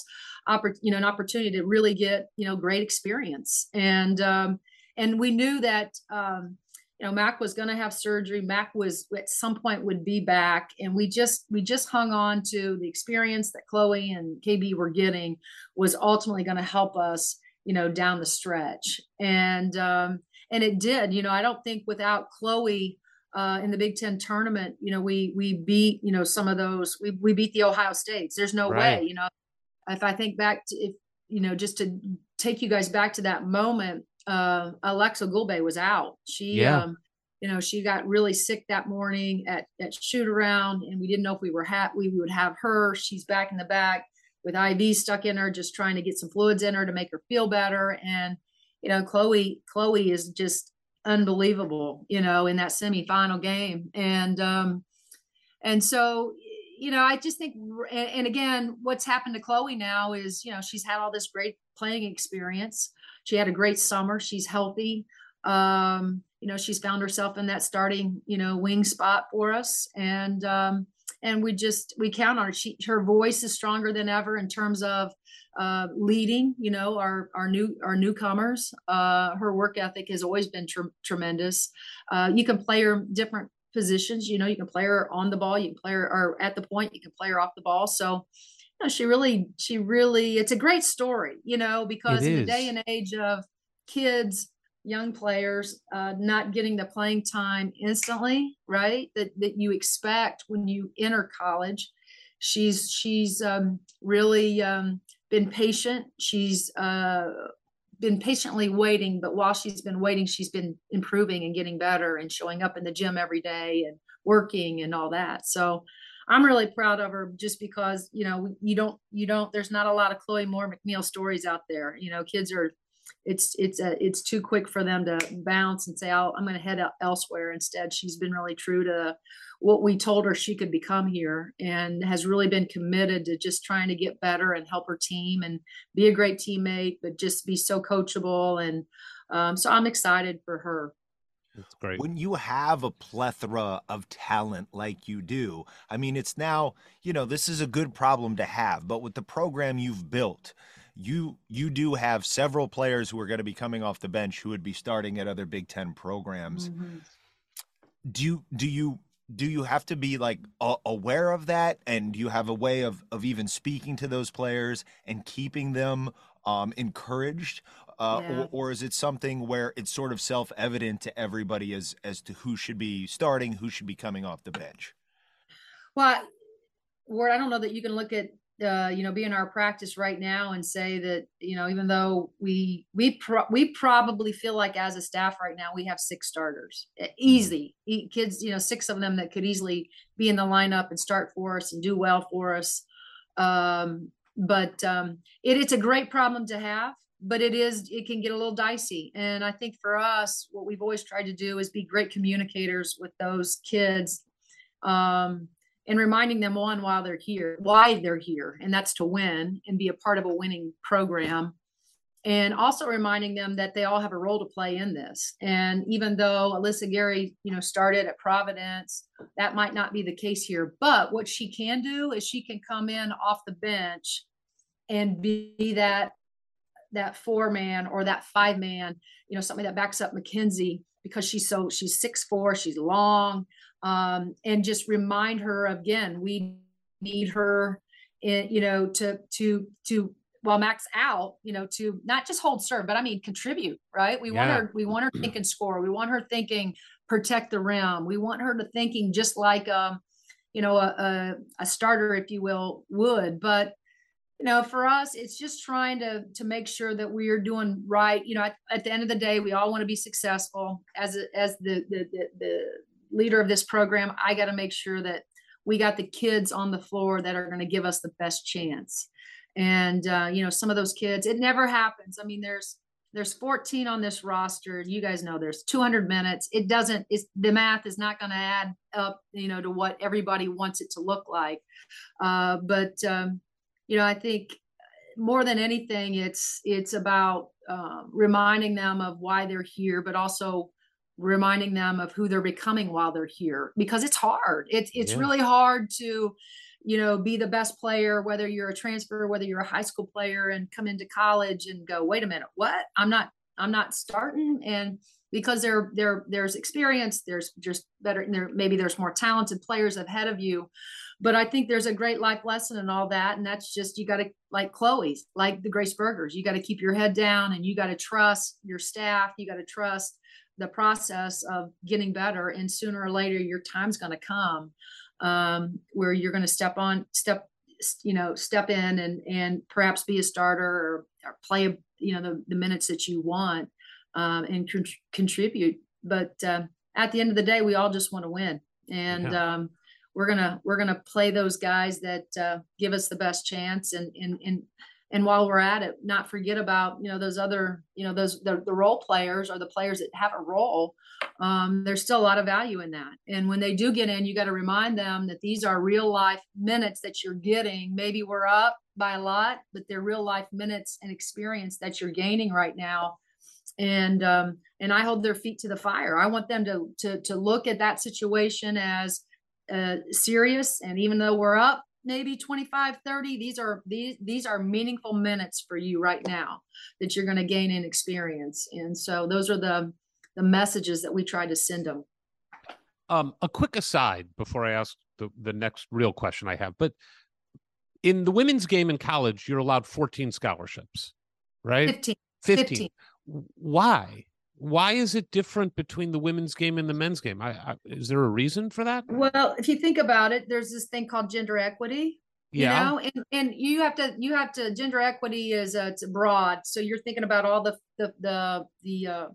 oppor- you know, an opportunity to really get, you know, great experience. And um, and we knew that um, you know Mac was going to have surgery. Mac was at some point would be back, and we just we just hung on to the experience that Chloe and KB were getting was ultimately going to help us, you know, down the stretch. And um, and it did. You know, I don't think without Chloe uh, in the Big Ten tournament, you know, we we beat you know some of those. We we beat the Ohio States. There's no Right. way. You know, if I think back to if you know just to take you guys back to that moment, uh, Aleksa Gulbe was out. She Yeah. um, you know she got really sick that morning at at shoot around, and we didn't know if we were ha- we would have her. She's back in the back with IV stuck in her, just trying to get some fluids in her to make her feel better. And you know, Chloe Chloe is just unbelievable, you know, in that semifinal game. And um and so you know, I just think and, again, what's happened to Chloe now is, you know, she's had all this great playing experience. She had a great summer. She's healthy. Um, you know, she's found herself in that starting, you know, wing spot for us. And um and we just we count on her. She her voice is stronger than ever in terms of uh, leading, you know, our our new our newcomers. Uh, her work ethic has always been tr- tremendous. Uh, you can play her different positions. You know, you can play her on the ball, you can play her or at the point, you can play her off the ball. So, you know, she really, she really, it's a great story. You know, because in the day and age of kids, young players uh, not getting the playing time instantly, right? That that you expect when you enter college. She's she's um, really um, been patient. She's uh, been patiently waiting, but while she's been waiting, she's been improving and getting better and showing up in the gym every day and working and all that. So I'm really proud of her just because, you know, you don't, you don't, there's not a lot of Chloe Moore MacNeil stories out there. You know, kids are, it's, it's, uh, it's too quick for them to bounce and say, oh, I'm going to head out elsewhere. Instead, she's been really true to what we told her she could become here and has really been committed to just trying to get better and help her team and be a great teammate, but just be so coachable. And um, so I'm excited for her. That's great. When you have a plethora of talent like you do, I mean, it's now, you know, this is a good problem to have, but with the program you've built, you you do have several players who are going to be coming off the bench who would be starting at other Big Ten programs. Do you do you do you have to be like a- aware of that, and do you have a way of of even speaking to those players and keeping them um, encouraged, uh, Yeah. or, or is it something where it's sort of self evident to everybody as as to who should be starting, who should be coming off the bench? Well, Ward, I don't know that you can look at uh, you know, be in our practice right now and say that you know, even though we we pro- we probably feel like as a staff right now we have six starters, E- easy. E- kids, you know, six of them that could easily be in the lineup and start for us and do well for us. Um, but um, it, it's a great problem to have but it is it can get a little dicey. And i think for us what we've always tried to do is be great communicators with those kids. Um, and reminding them one while they're here why they're here and that's to win and be a part of a winning program and also reminding them that they all have a role to play in this. And even though Alyssa Geary, you know, started at Providence, that might not be the case here. But what she can do is she can come in off the bench and be that that four man or that five man, you know, something that backs up Mackenzie because she's so she's six four, she's long, um, and just remind her again, we need her, in, you know, to to to while Mac's out, you know, to not just hold serve, but I mean contribute, right? We want her, we want her thinking score. We want her thinking protect the rim. We want her to thinking just like um, you know, a, a, a starter, if you will, would. But you know, for us, it's just trying to to make sure that we are doing right. You know, at, at the end of the day, we all want to be successful. As as the, the the the leader of this program, I got to make sure that we got the kids on the floor that are going to give us the best chance. And uh, you know, some of those kids, it never happens. I mean, there's there's 14 on this roster. You guys know there's 200 minutes. It doesn't. It's the math is not going to add up. You know, to what everybody wants it to look like. Uh, but um, you know, I think more than anything, it's it's about um, reminding them of why they're here, but also reminding them of who they're becoming while they're here because it's hard. It's it's Yeah. really hard to, you know, be the best player, whether you're a transfer, whether you're a high school player, and come into college and go, wait a minute, what? I'm not I'm not starting, and because there there there's experience, there's just better there maybe there's more talented players ahead of you but I think there's a great life lesson and all that. And that's just, you got to, like Chloe's, like the Grace Bergers, you got to keep your head down and you got to trust your staff. You got to trust the process of getting better. And sooner or later, your time's going to come um, where you're going to step on, step, you know, step in and, and perhaps be a starter or, or play, you know, the, the minutes that you want um, and con- contribute. But um, at the end of the day, we all just want to win. And, Yeah. um, we're gonna we're gonna play those guys that uh, give us the best chance and and and and while we're at it not forget about you know those other you know those the, the role players or the players that have a role um, there's still a lot of value in that and when they do get in you got to remind them that these are real life minutes that you're getting maybe we're up by a lot but they're real life minutes and experience that you're gaining right now and um, and I hold their feet to the fire. I want them to to to look at that situation as uh, serious. And even though we're up maybe 25, 30, these are these these are meaningful minutes for you right now that you're going to gain in experience. And so those are the the messages that we try to send them. Um, a quick aside before I ask the, the next real question I have, but in the women's game in college, you're allowed 14 scholarships, right? 15. 15. 15. Why? Why is it different between the women's game and the men's game? I, I, is there a reason for that? Well, if you think about it, there's this thing called gender equity. Yeah. you know and, and you have to you have to gender equity is uh, it's broad so you're thinking about all the the the, the uh,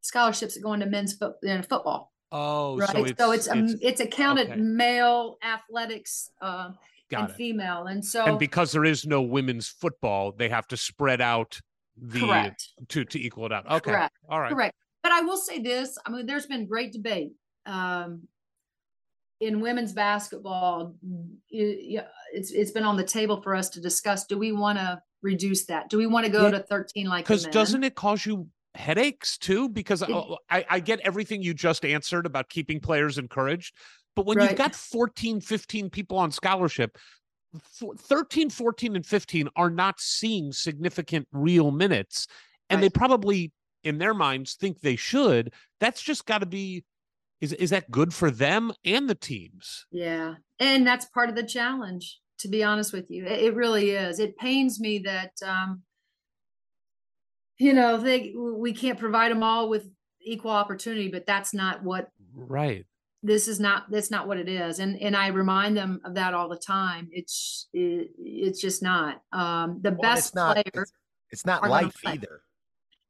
scholarships that go into men's foot, in football oh, right so it's so it's um, it's- it's accounted okay. male athletics uh, got and it. female and so And because there is no women's football, they have to spread out the correct to to equal it out. Okay. Correct. All right. correct but i will say this i mean there's been great debate um in women's basketball you, it's it's been on the table for us to discuss do we want to reduce that do we want to go Yeah, to 13 like Because doesn't it cause you headaches too? Because It- I, I get everything you just answered about keeping players encouraged. But when you've got 14, 15 people on scholarship, 13, 14, and 15 are not seeing significant real minutes. And they probably, in their minds, think they should. That's just got to be. Is, is that good for them and the teams? Yeah. And that's part of the challenge, to be honest with you. It, it really is. It pains me that, um, you know, they, we can't provide them all with equal opportunity, but that's not what Right. This is not, that's not what it is. And, and I remind them of that all the time. It's, it, it's just not, um, the Well, best it's not player. it's, it's not life either.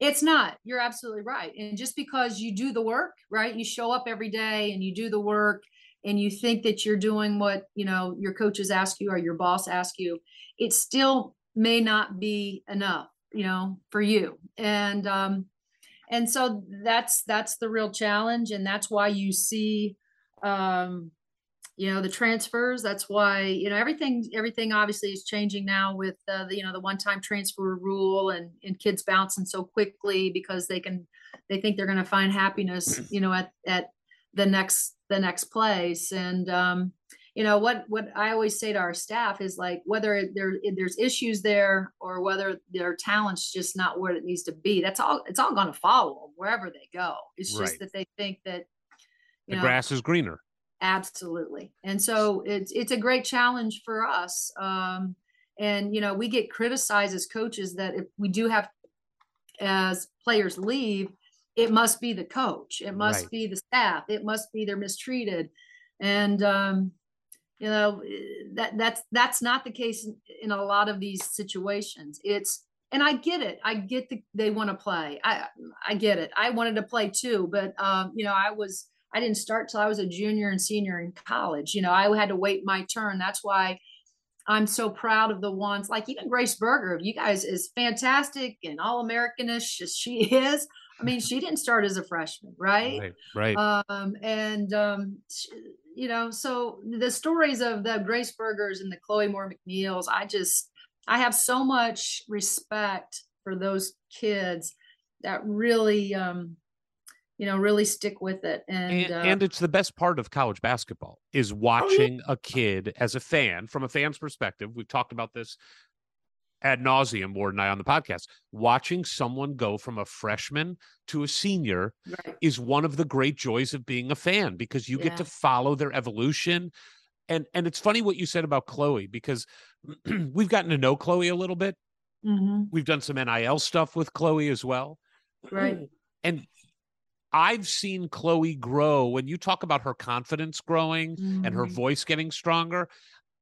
It's not. You're absolutely right. And just because you do the work, right? You show up every day and you do the work and you think that you're doing what, you know, your coaches ask you or your boss ask you, it still may not be enough, you know, for you. And um and so that's that's the real challenge and that's why you see um you know the transfers that's why you know everything everything obviously is changing now with uh, the you know the one time transfer rule and and kids bouncing so quickly because they can they think they're going to find happiness you know at at the next the next place. And um you know what what i always say to our staff is like whether there there's issues there or whether their talent's just not where it needs to be that's all it's all going to follow wherever they go. It's just that they think that The know, grass is greener. Absolutely. And so it's it's a great challenge for us. Um, and you know, we get criticized as coaches that if we do have as players leave, it must be the coach, it must Right. be the staff, it must be they're mistreated. And um, you know, that that's that's not the case in, in a lot of these situations. It's and I get it. I get the they want to play. I I get it. I wanted to play too, but um, you know, I was I didn't start till I was a junior and senior in college. You know, I had to wait my turn. That's why I'm so proud of the ones like even Grace Berger. You guys is fantastic and all Americanish as she is. I mean, she didn't start as a freshman, right? Right. Right. Um, and um, sh- you know, so the stories of the Grace Bergers and the Chloe Moore MacNeils, I just I have so much respect for those kids that really um, you know, really stick with it. And, and, uh, and it's the best part of college basketball is watching a kid as a fan from a fan's perspective we've talked about this ad nauseum ward and i on the podcast watching someone go from a freshman to a senior right. is one of the great joys of being a fan because you get to follow their evolution and and it's funny what you said about chloe because we've gotten to know chloe a little bit Mhm. we've done some nil stuff with chloe as well Right. and I've seen Chloe grow when you talk about her confidence growing and her Mhm. voice getting stronger.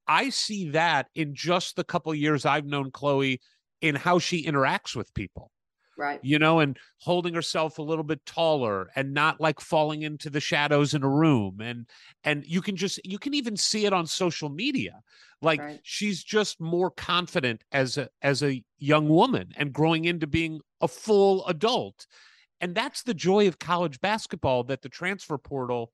I see that in just the couple years I've known Chloe in how she interacts with people, Right. you know, and holding herself a little bit taller and not like falling into the shadows in a room. And and you can just you can even see it on social media. Like Right. she's just more confident as a as a young woman and growing into being a full adult and that's the joy of college basketball that the transfer portal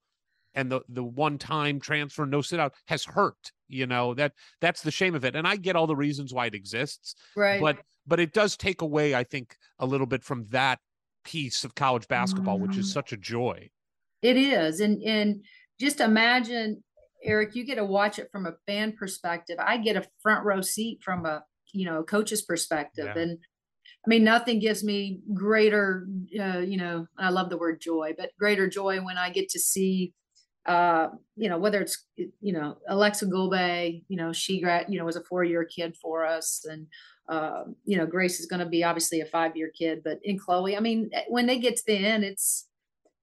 and the the one time transfer no sit out has hurt you know that that's the shame of it and i get all the reasons why it exists Right. but but it does take away i think a little bit from that piece of college basketball which is Mhm. such a joy It is, and and just imagine, Eric, you get to watch it from a fan perspective. I get a front row seat from a you know coach's perspective, Yeah. and I mean nothing gives me greater, uh, you know, I love the word joy, but greater joy when I get to see, uh, you know, whether it's you know Aleksa Gulbe, you know, she grad, you know, was a four year kid for us, and uh, you know, Grace is going to be obviously a five year kid, but in Chloe, I mean, eh, when they get to the end, it's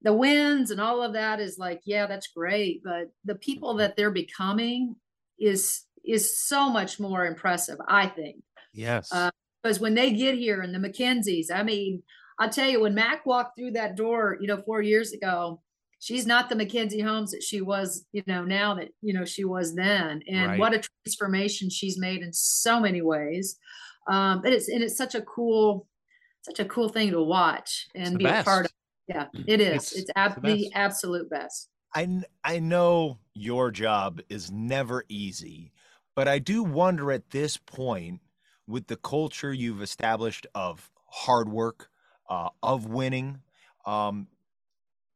the wins and all of that is like, yeah, that's great, but the people that they're becoming is is so much more impressive, I think. yes Uh, Because when they get here and the Mackenzies, I mean, I'll tell you, when Mac walked through that door, you know, four years ago, she's not the Mackenzie Holmes that she was, you know, now that, you know, she was then. And Right. what a transformation she's made in so many ways. Um, but it's and it's such a cool, such a cool thing to watch and the be a part of. Yeah, it is. It's- It's, it's ab- the the absolute best. I I know your job is never easy, but I do wonder at this point, with the culture you've established of hard work, uh, of winning, um,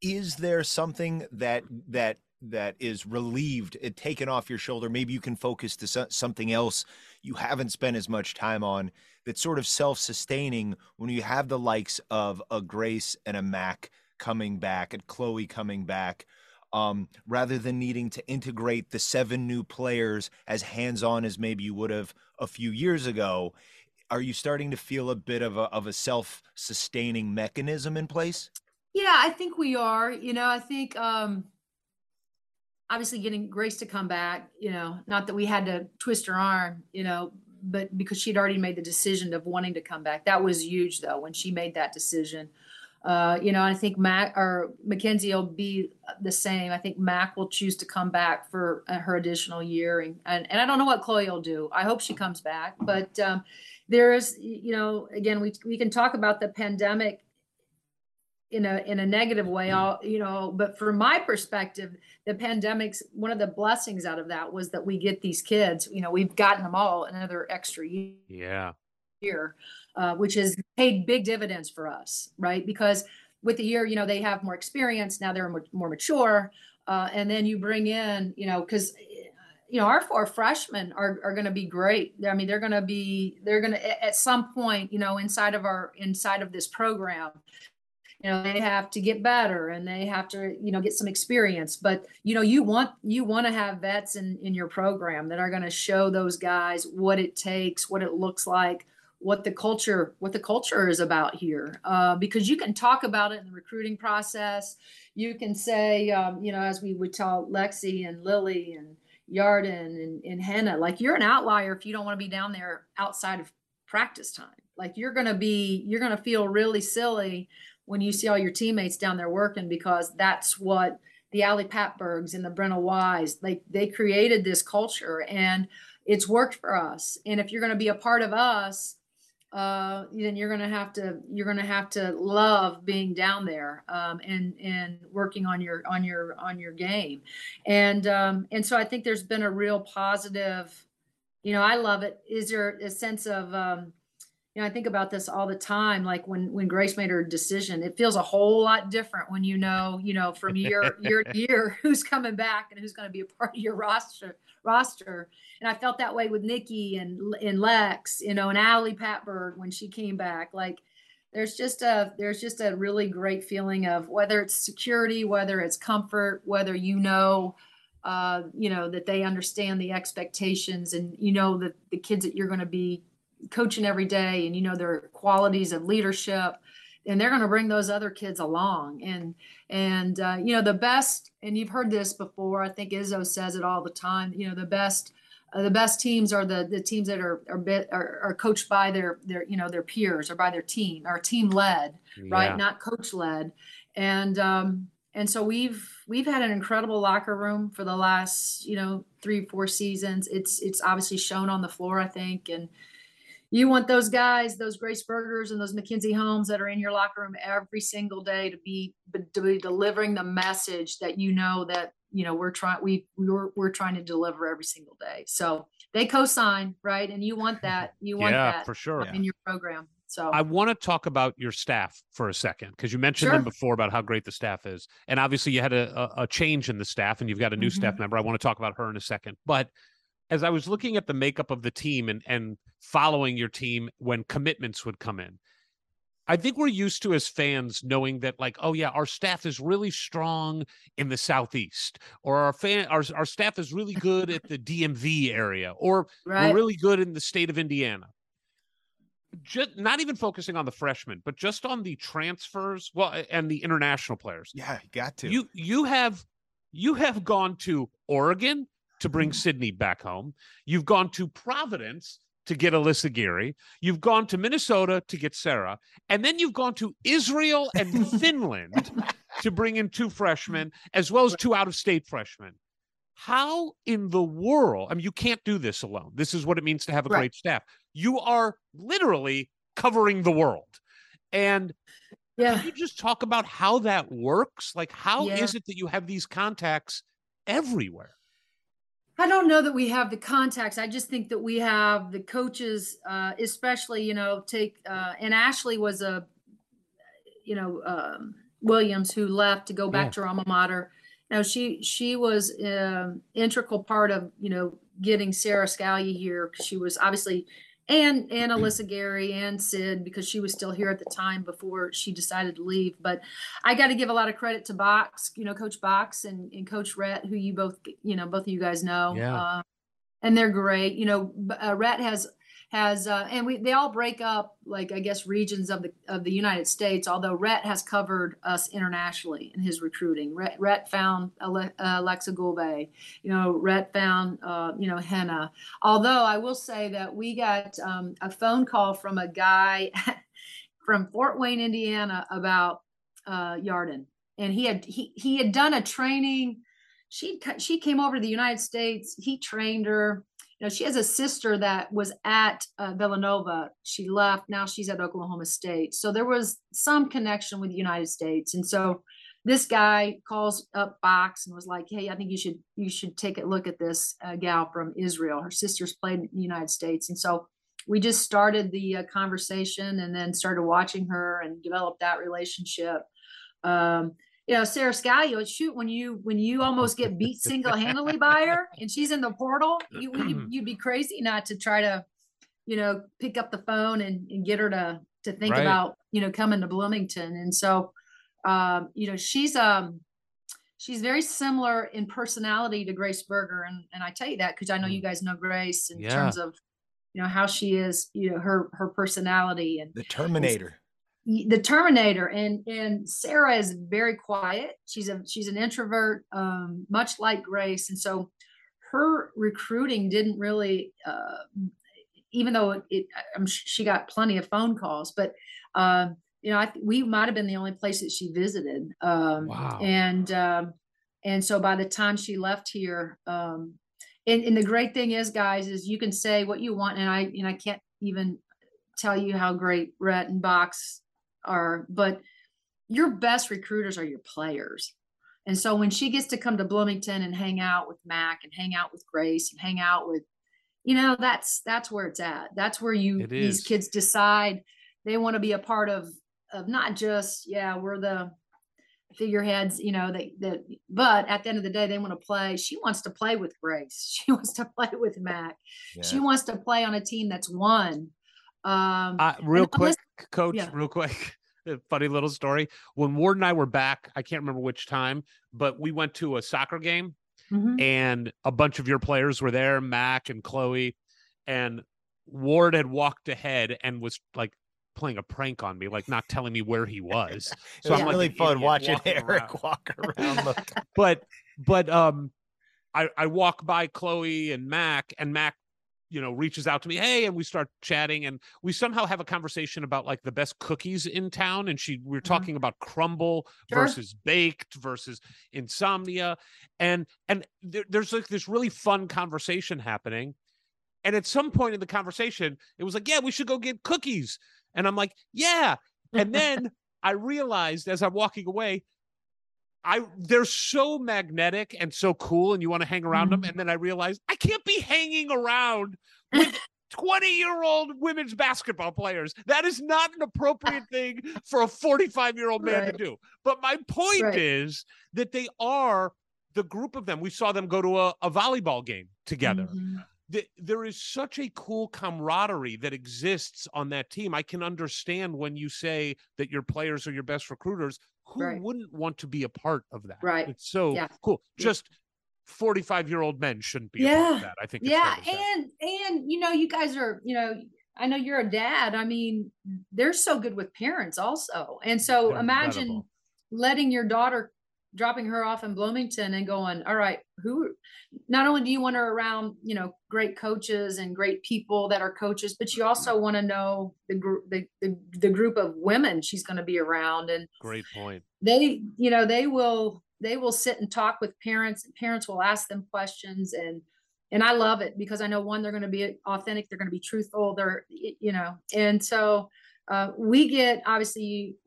is there something that that that is relieved, it taken off your shoulder? Maybe you can focus to so- something else you haven't spent as much time on. That's sort of self-sustaining when you have the likes of a Grace and a Mac coming back, and Chloe coming back um, rather than needing to integrate the seven new players as hands on as maybe you would have a few years ago. Are you starting to feel a bit of a, of a self sustaining mechanism in place? Yeah, I think we are. You know, I think um obviously getting Grace to come back, you know, not that we had to twist her arm, you know, but because she'd already made the decision of wanting to come back. That was huge though when she made that decision. Uh, you know, I think Mac or Mackenzie will be the same. I think Mac will choose to come back for uh, her additional year, and, and and I don't know what Chloe will do. I hope she comes back, but um, there is, you know, again, we we can talk about the pandemic in a in a negative way all you know but from my perspective the pandemic's one of the blessings out of that was that we get these kids you know we've gotten them all another extra year Yeah. year, uh, which has paid big dividends for us, right? Because with the year, you know, they have more experience now; they're more, mature, uh, and then you bring in, you know, because you know our four freshmen are are going to be great. I mean, they're going to be they're going to at some point, you know, inside of our inside of this program. You know, they have to get better and they have to, you know, get some experience. But you know, you want you want to have vets in in your program that are going to show those guys what it takes, what it looks like, what the culture what the culture is about here uh, because you can talk about it in the recruiting process you can say um, you know as we would tell lexi and lily and yarden and, and henna like you're an outlier if you don't want to be down there outside of practice time like you're going to be you're going to feel really silly when you see all your teammates down there working because that's what the Ali Patbergs and the Brenna Wise, like they created this culture and it's worked for us. And if you're going to be a part of us, uh, then you're going to have to you're to have to love being down there um, and and working on your on your on your game, and um, and so I think there's been a real positive. You know, I love it. Is there a sense of um, you know, I think about this all the time. Like when when Grace made her decision, it feels a whole lot different when you know, you know, from year year to year who's coming back and who's going to be a part of your roster roster. And I felt that way with Nikki and and Lex, you know, and Ali Patberg when she came back. Like there's just a there's just a really great feeling of whether it's security, whether it's comfort, whether you know uh, you know that they understand the expectations and you know that the kids that you're going to be coaching every day and you know their qualities of leadership and they're going to bring those other kids along. And and uh, you know the best and you've heard this before i think izzo says it all the time you know the best uh, the best teams are the the teams that are are, bit, are are coached by their their you know their peers or by their team or team led right? Yeah. not coach led and um and so we've we've had an incredible locker room for the last you know three four seasons. It's it's obviously shown on the floor i think and you want those guys, those Grace Bergers and those Mackenzie Holmes that are in your locker room every single day to be to be delivering the message that you know that you know we're trying we we're we're trying to deliver every single day. So they co-sign, right? And you want that. You want yeah, that for sure. in your program. So I want to talk about your staff for a second because you mentioned Sure. them before about how great the staff is, and obviously you had a, a, a change in the staff, and you've got a new staff Mhm. member. I want to talk about her in a second, but as I was looking at the makeup of the team and and following your team when commitments would come in, I think we're used to as fans knowing that like, oh yeah, our staff is really strong in the southeast, or our fan our our staff is really good at the DMV area, or right. we're really good in the state of Indiana. Just not even focusing on the freshmen, but just on the transfers, well, and the international players. Yeah, you got to. You you have you have gone to Oregon to bring Mm-hmm. Sydney back home. You've gone to Providence to get Alyssa Geary. You've gone to Minnesota to get Sara, and then you've gone to Israel and Finland to bring in two freshmen as well as two out-of-state freshmen. How in the world? I mean, you can't do this alone. This is what it means to have a Right. great staff. You are literally covering the world. And yeah. can you just talk about how that works? Like, how is Yeah. it that you have these contacts everywhere? I don't know that we have the contacts. I just think that we have the coaches, uh, especially, you know, take, uh, and Ashley was a, you know, um, Williams who left to go back Yeah. to her alma mater. You know, she, she was um integral part of, you know, getting Sara Scalia here. 'cause She was obviously, and, and Alyssa Geary and Sid, because she was still here at the time before she decided to leave. But I got to give a lot of credit to Box, you know, Coach Box and, and Coach Rhett, who you both, you know, both of you guys know. Yeah. Uh, and they're great. You know, uh, Rhett has has, uh, and we they all break up like I guess regions of the of the United States. Although Rhett has covered us internationally in his recruiting. Rhett, Rhett found uh, Aleksa Gulbe. You know, Rhett found uh, you know Henna. Although I will say that we got um, a phone call from a guy from Fort Wayne, Indiana, about uh, Yarden, and he had he he had done a training. She she came over to the United States. He trained her. She has a sister that was at uh, Villanova. She left. Now she's at Oklahoma State. So there was some connection with the United States. And so this guy calls up Box and was like, "Hey, I think you should you should take a look at this uh, gal from Israel. Her sister's played in the United States." And so we just started the uh, conversation and then started watching her and developed that relationship. Um, you know, Sara Scalia, shoot, when you when you almost get beat single handedly by her and she's in the portal, you, you you'd be crazy not to try to, you know, pick up the phone and, and get her to to think Right. about you know coming to Bloomington. And so, um, you know, she's um she's very similar in personality to Grace Berger, and and I tell you that because I know you guys know Grace in Yeah. terms of you know how she is, you know her her personality and The Terminator. The Terminator and and Sara is very quiet. She's a she's an introvert, um, much like Grace, and so her recruiting didn't really, uh, even though it, it she got plenty of phone calls, but um, you know I we might have been the only place that she visited. Um, Wow. And um, and so by the time she left here, um, and, and the great thing is, guys, is you can say what you want, and I and I can't even tell you how great Rhett and Box are, but your best recruiters are your players. And so when she gets to come to Bloomington and hang out with Mac and hang out with Grace and hang out with, you know, that's that's where it's at. That's where you these kids decide they want to be a part of of not just yeah we're the figureheads you know that that but at the end of the day they want to play. She wants to play with grace. She wants to play with mac. She wants to play on a team that's won um Uh, real quick, listen- coach, yeah. real quick. Funny little story. When Ward and I were back, I can't remember which time, but we went to a soccer game mhm. and a bunch of your players were there, Mac and Chloe, and Ward had walked ahead and was like playing a prank on me, like not telling me where he was. It So was I'm like really an fun watching Eric around. walk around. But but um I I walk by Chloe and Mac and Mac you know reaches out to me hey and we start chatting and we somehow have a conversation about like the best cookies in town and she we're mm-hmm. talking about Crumbl Sure. versus baked versus insomnia and and there, there's like this really fun conversation happening and at some point in the conversation it was like yeah we should go get cookies and i'm like yeah and then i realized as i'm walking away I they're so magnetic and so cool, and you want to hang around them. Mhm. And then I realized I can't be hanging around with 20 year old women's basketball players. That is not an appropriate thing for a 45 year old man Right. to do. But my point Right. is that they are the group of them. We saw them go to a, a volleyball game together. Mhm. Th- there is such a cool camaraderie that exists on that team. I can understand when you say that your players are your best recruiters. Who Right. wouldn't want to be a part of that? Right. It's so Yeah. cool. Just 45 year old men shouldn't be a part of Yeah. that. I think. Yeah fair to say. and and you know you guys are you know i know you're a dad i mean they're so good with parents also and so imagine letting your daughter dropping her off in bloomington and going all right who not only do you want her around you know great coaches and great people that are coaches but you also want to know the group the, the, the group of women she's going to be around and Great point. they you know they will they will sit and talk with parents and parents will ask them questions and and i love it because i know one they're going to be authentic they're going to be truthful they're you know and so uh, we get obviously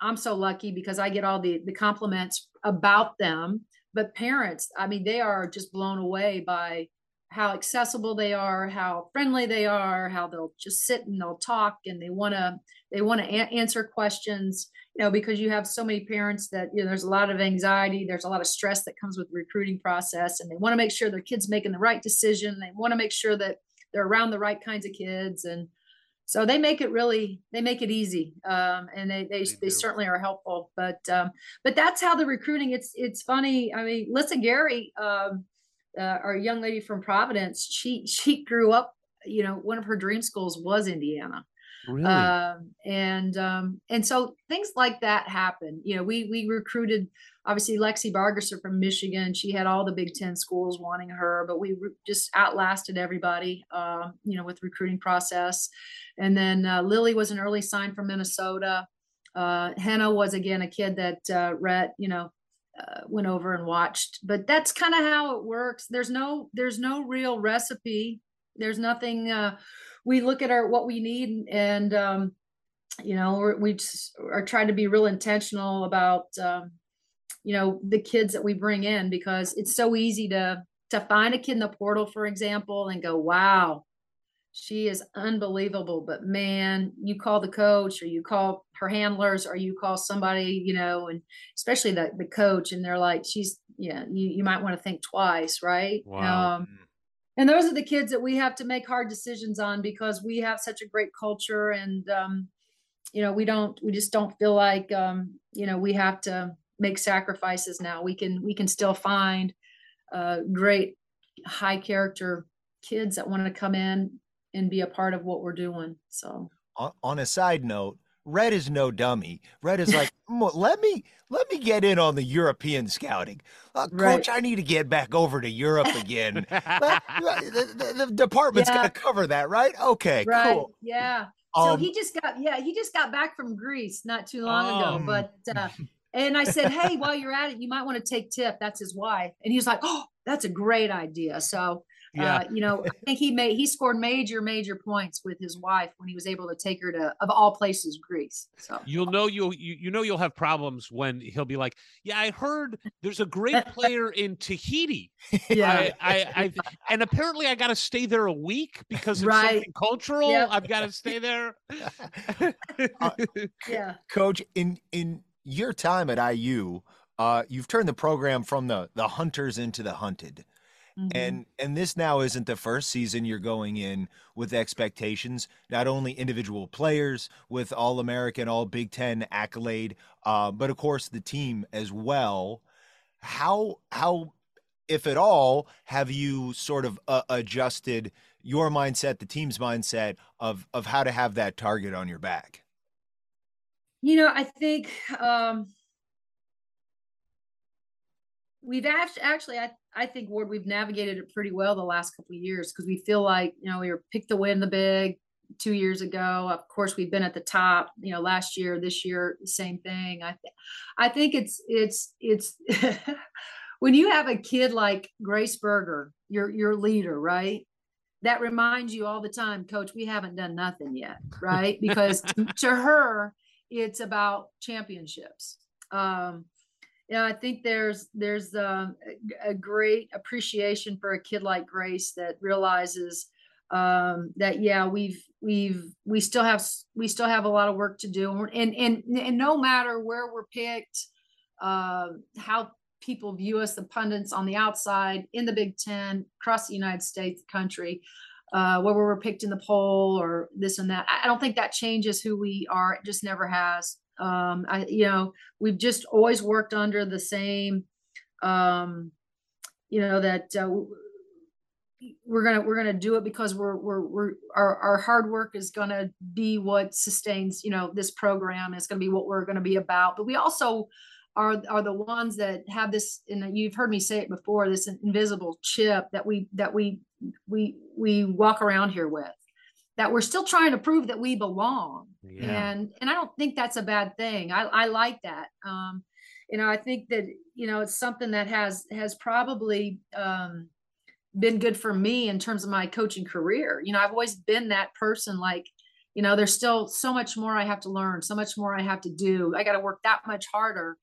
i'm so lucky because i get all the the compliments about them. But parents i mean they are just blown away by how accessible they are how friendly they are how they'll just sit and they'll talk and they want to they want to a- answer questions you know because you have so many parents that you know there's a lot of anxiety there's a lot of stress that comes with the recruiting process and they want to make sure their kids making the right decision they want to make sure that they're around the right kinds of kids and so they make it really they make it easy um, and they they, They they certainly are helpful but um, but that's how the recruiting it's it's funny i mean Alyssa Geary um, uh, our young lady from providence she she grew up you know one of her dream schools was indiana Really? um, and um, and so things like that happen. You know, we we recruited obviously Lexi Bargesser from Michigan. She had all the Big Ten schools wanting her, but we re- just outlasted everybody. Uh, you know, with recruiting process. And then uh, Lily was an early sign from Minnesota. Uh, Henna was again a kid that uh, Rhett, you know, uh, went over and watched. But that's kind of how it works. There's no there's no real recipe There's nothing. Uh, we look at our what we need, and um, you know, we're, we just are trying to be real intentional about um, you know the kids that we bring in because it's so easy to to find a kid in the portal, for example, and go, wow, she is unbelievable. But man, you call the coach or you call her handlers or you call somebody, you know, and especially the, the coach, and they're like, she's, yeah, you, you might want to think twice, right? Wow. Um, and those are the kids that we have to make hard decisions on because we have such a great culture and, um, you know, we don't, we just don't feel like, um, you know, we have to make sacrifices now. We can, we can still find uh, great high character kids that want to come in and be a part of what we're doing. So on, on a side note, Rhett is no dummy. Rhett is like, "Mm, let me let me get in on the European scouting. Uh, Right. Coach, I need to get back over to Europe again. Let- the, the- the department's Yeah. gonna cover that, right? Okay, right, cool. yeah. So Um, he just got yeah he just got back from Greece not too long Oh. ago. But uh, and I said, hey, while you're at it, you might want to take Tip. That's his wife, and he was like, oh, that's a great idea. So. Yeah. Uh, you know, I think he made he scored major major points with his wife when he was able to take her to of all places Greece. So You'll know you'll you, you know you'll have problems when he'll be like, "Yeah, I heard there's a great player in Tahiti. yeah, I, I, I and apparently I got to stay there a week because it's Right. something cultural. Yep. I've got to stay there." yeah. Coach, in in your time at IU, uh, you've turned the program from the the hunters into the hunted. Mhm. And and this now isn't the first season you're going in with expectations, not only individual players with all American, all Big Ten accolade, uh, but of course the team as well. How how if at all have you sort of uh, adjusted your mindset, the team's mindset of of how to have that target on your back? You know, I think um, we've act- actually, I, I think Ward, we've navigated it pretty well the last couple of years because we feel like you know we were picked to win the big two years ago. Of course, we've been at the top. You know, last year, this year, same thing. I th- I think it's it's it's when you have a kid like Grace Berger, your your leader, right? That reminds you all the time, Coach. We haven't done nothing yet, right? Because to, to her, it's about championships. Um, yeah, I think there's there's um, a, a great appreciation for a kid like Grace that realizes um, that yeah we've we've we still have we still have a lot of work to do and and and, no matter where we're picked, uh, how people view us, the pundits on the outside in the Big Ten across the United States, country, uh, whether we're picked in the poll or this and that. I don't think that changes who we are. It just never has. Um, I, you know, we've just always worked under the same, um, you know, that uh, we're gonna we're gonna do it because we're we're we're our our hard work is gonna be what sustains you know this program. It's gonna be what we're gonna be about. But we also are are the ones that have this and you've heard me say it before this invisible chip that we that we we we walk around here with that we're still trying to prove that we belong. Yeah. and and i don't think that's a bad thing. I i like that. Um you know i think that you know it's something that has has probably um been good for me in terms of my coaching career. You know i've always been that person like you know there's still so much more i have to learn so much more i have to do. I got to work that much harder.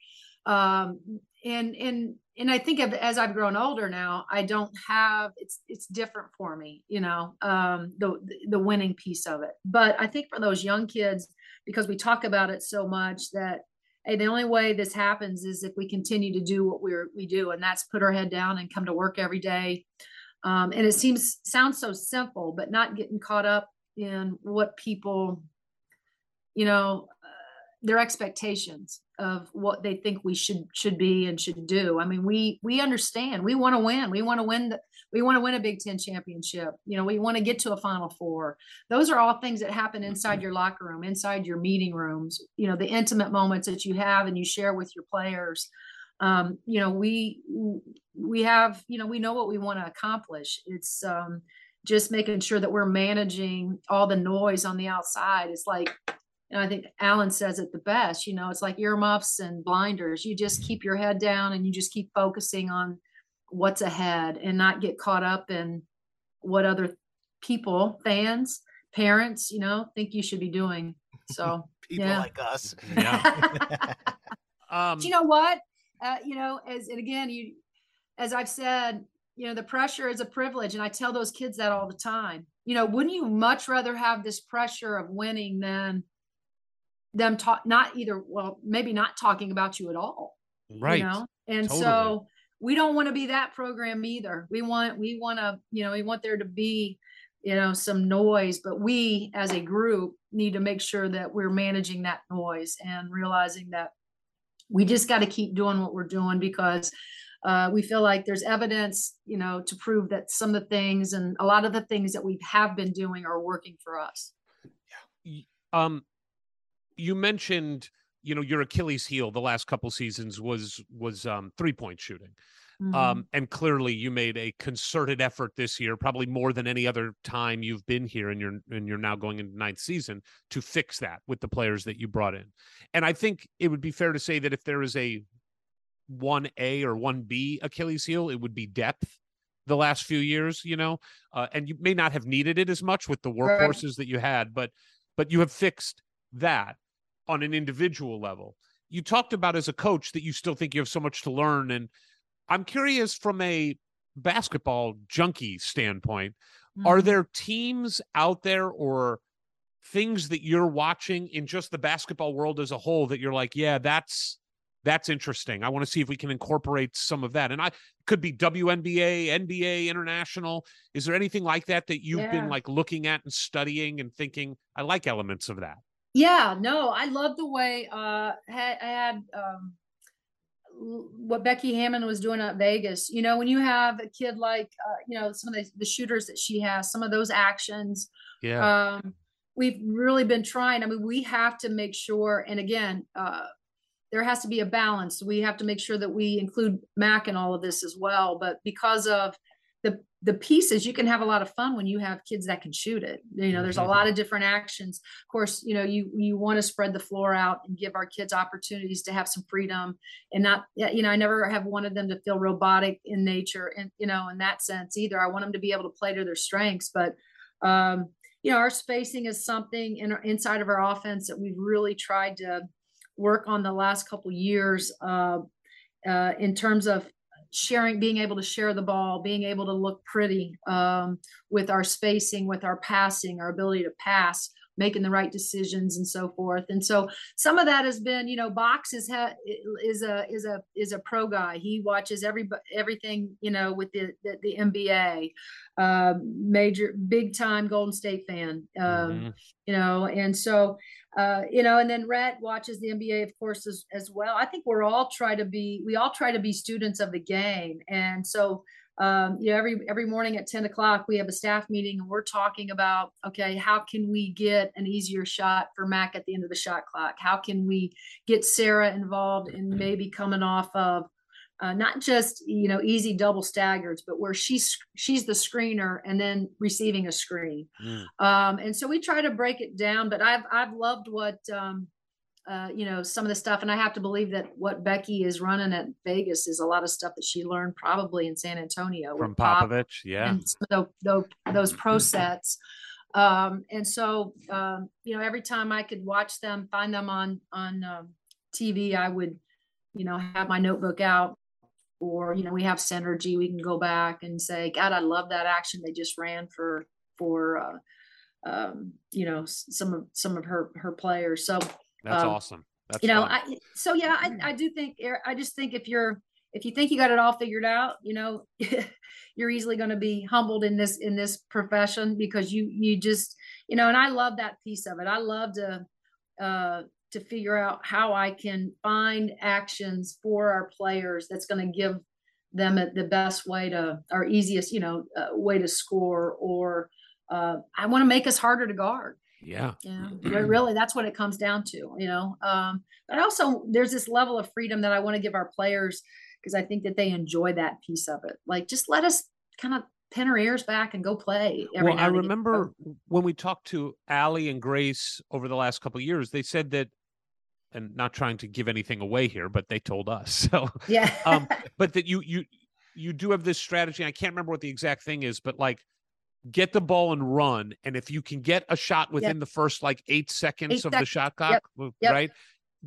Um and and and i think of as i've grown older now i don't have it's it's different for me you know um the the winning piece of it. But i think for those young kids because we talk about it so much that hey the only way this happens is if we continue to do what we're we do and that's put our head down and come to work every day. Um, and it seems sounds so simple but not getting caught up in what people you know their expectations of what they think we should should be and should do. I mean we we understand. We want to win. We want to win the we want to win a big 10 championship. You know we want to get to a final four. Those are all things that happen inside your locker room inside your meeting rooms you know the intimate moments that you have and you share with your players. Um, you know we we have you know we know what we want to accomplish. It's um, just making sure that we're managing all the noise on the outside. It's like and I think Alan says it the best, you know, it's like earmuffs and blinders. You just keep your head down and you just keep focusing on what's ahead and not get caught up in what other people, fans, parents, you know, think you should be doing. So People Yeah. like us. Yeah. Um, Do you know what? Uh, you know, as and again, you, as I've said, you know, the pressure is a privilege, and I tell those kids that all the time. You know, wouldn't you much rather have this pressure of winning than them talk, not either, well, maybe not talking about you at all, right. You know, and Totally. so we don't want to be that program either. We want, we want to, you know, we want there to be, you know, some noise, but we as a group need to make sure that we're managing that noise and realizing that we just got to keep doing what we're doing because uh, we feel like there's evidence, you know, to prove that some of the things and a lot of the things that we have been doing are working for us. um you mentioned you know your achilles heel the last couple seasons was was um three point shooting Mhm. um and clearly you made a concerted effort this year probably more than any other time you've been here and you're and you're now going into ninth season to fix that with the players that you brought in and i think it would be fair to say that if there is a 1a or 1b achilles heel it would be depth the last few years you know uh, and you may not have needed it as much with the Right. workhorses that you had but but you have fixed that on an individual level. You talked about as a coach that you still think you have so much to learn. And I'm curious from a basketball junkie standpoint, are Mhm. there teams out there or things that you're watching in just the basketball world as a whole that you're like, yeah, that's that's interesting. I want to see if we can incorporate some of that. And I could be WNBA, NBA, international. Is there anything like that that you've been like looking at and studying and thinking, I like elements of that? Yeah, no, I love the way uh had, I had um what Becky Hammon was doing at Vegas. You know, when you have a kid like uh, you know, some of the, the shooters that she has, some of those actions, Yeah. um we've really been trying. I mean, we have to make sure, and again, uh there has to be a balance. We have to make sure that we include Mac in all of this as well. But because of the the pieces, you can have a lot of fun when you have kids that can shoot it. You know, there's a Mhm. lot of different actions. Of course, you know, you you want to spread the floor out and give our kids opportunities to have some freedom and not you know, I never have wanted them to feel robotic in nature and you know, in that sense either. I want them to be able to play to their strengths, but um you know, our spacing is something in our, inside of our offense that we've really tried to work on the last couple years uh, uh, in terms of sharing, being able to share the ball, being able to look pretty um, with our spacing, with our passing, our ability to pass, making the right decisions, and so forth. And so some of that has been, you know, Box is ha- is a is a is a pro guy. He watches every everything, you know, with the the, the NBA, uh, major big time Golden State fan. Um, Mhm. you know and so uh you know and then Rhett watches the nba of course as, as well i think we're all try to be we all try to be students of the game and so um you know every every morning at 10 o'clock we have a staff meeting and we're talking about okay how can we get an easier shot for mac at the end of the shot clock how can we get sara involved in maybe coming off of uh, not just you know easy double staggers, but where she's she's the screener and then receiving a screen. Mm. Um, and so we try to break it down. But I've I've loved what um, uh, you know some of the stuff, and I have to believe that what Becky is running at Vegas is a lot of stuff that she learned probably in San Antonio From with Pop Popovich. Yeah. and some of those, those pro sets. Um, and so, um, you know, every time I could watch them, find them on, on, um, TV, I would, you know, have my notebook out or, you know, we have Synergy, we can go back and say, God, I love that action they just ran for, for, uh, um, you know, some of, some of her, her players. So, That's um, awesome. That's you know, fun. I, so yeah, I, I do think, I just think if you're, if you think you got it all figured out, you know, you're easily going to be humbled in this, in this profession because you, you just, you know, and I love that piece of it. I love to, uh, to figure out how I can find actions for our players that's going to give them the best way to, our easiest, you know, uh, way to score, or, uh, I want to make us harder to guard. Yeah. Yeah, re- really, that's what it comes down to, you know. Um, but also, there's this level of freedom that I want to give our players because I think that they enjoy that piece of it. Like, just let us kind of pin our ears back and go play. Every well, I remember when we talked to Ali and Grace over the last couple of years, they said that, and not trying to give anything away here, but they told us. So, yeah, um, but that you you you do have this strategy. I can't remember what the exact thing is, but like get the ball and run. And if you can get a shot within the first like eight seconds Eight of the shot clock, w- Yep. right?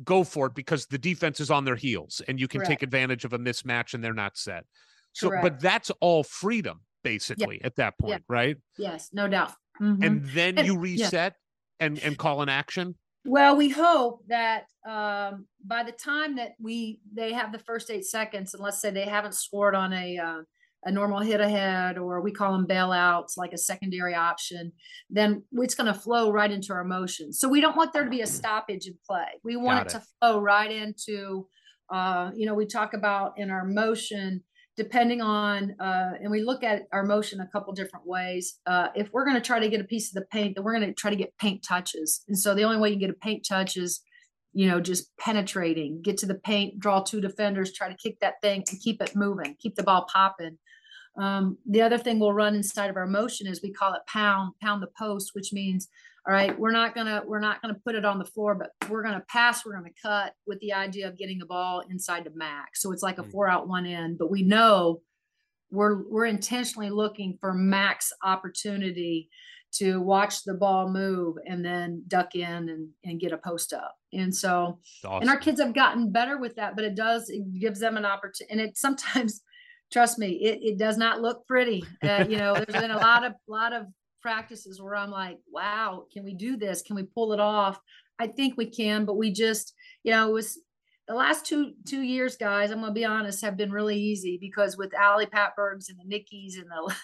Go for it because the defense is on their heels and you can take advantage of a mismatch and they're not set. So, but that's all freedom basically at that point, right? Yes, no doubt. Mhm. And then And- you reset and and call an action. Well, we hope that um, by the time that we they have the first eight seconds, and let's say they haven't scored on a uh, a normal hit ahead, or we call them bailouts, like a secondary option, then it's going to flow right into our motion. So we don't want there to be a stoppage in play. We want it, it. to flow right into, uh, you know, we talk about in our motion depending on uh, and we look at our motion a couple different ways uh, if we're going to try to get a piece of the paint then we're going to try to get paint touches and so the only way you can get a paint touch is you know just penetrating get to the paint draw two defenders try to kick that thing and keep it moving keep the ball popping um, the other thing we'll run inside of our motion is we call it pound pound the post which means all right we're not gonna we're not gonna put it on the floor but we're gonna pass we're gonna cut with the idea of getting the ball inside the max so it's like a Mm. four out one in but we know we're we're intentionally looking for max opportunity to watch the ball move and then duck in and, and get a post up. And so and our kids have gotten better with that but it does it gives them an opportunity and it sometimes trust me it, it does not look pretty. Uh, you know there's been a lot of lot of practices where i'm like wow can we do this? Can we pull it off? I think we can but we just you know it was the last two two years guys i'm gonna be honest have been really easy because with ali patbergs and the nickies and the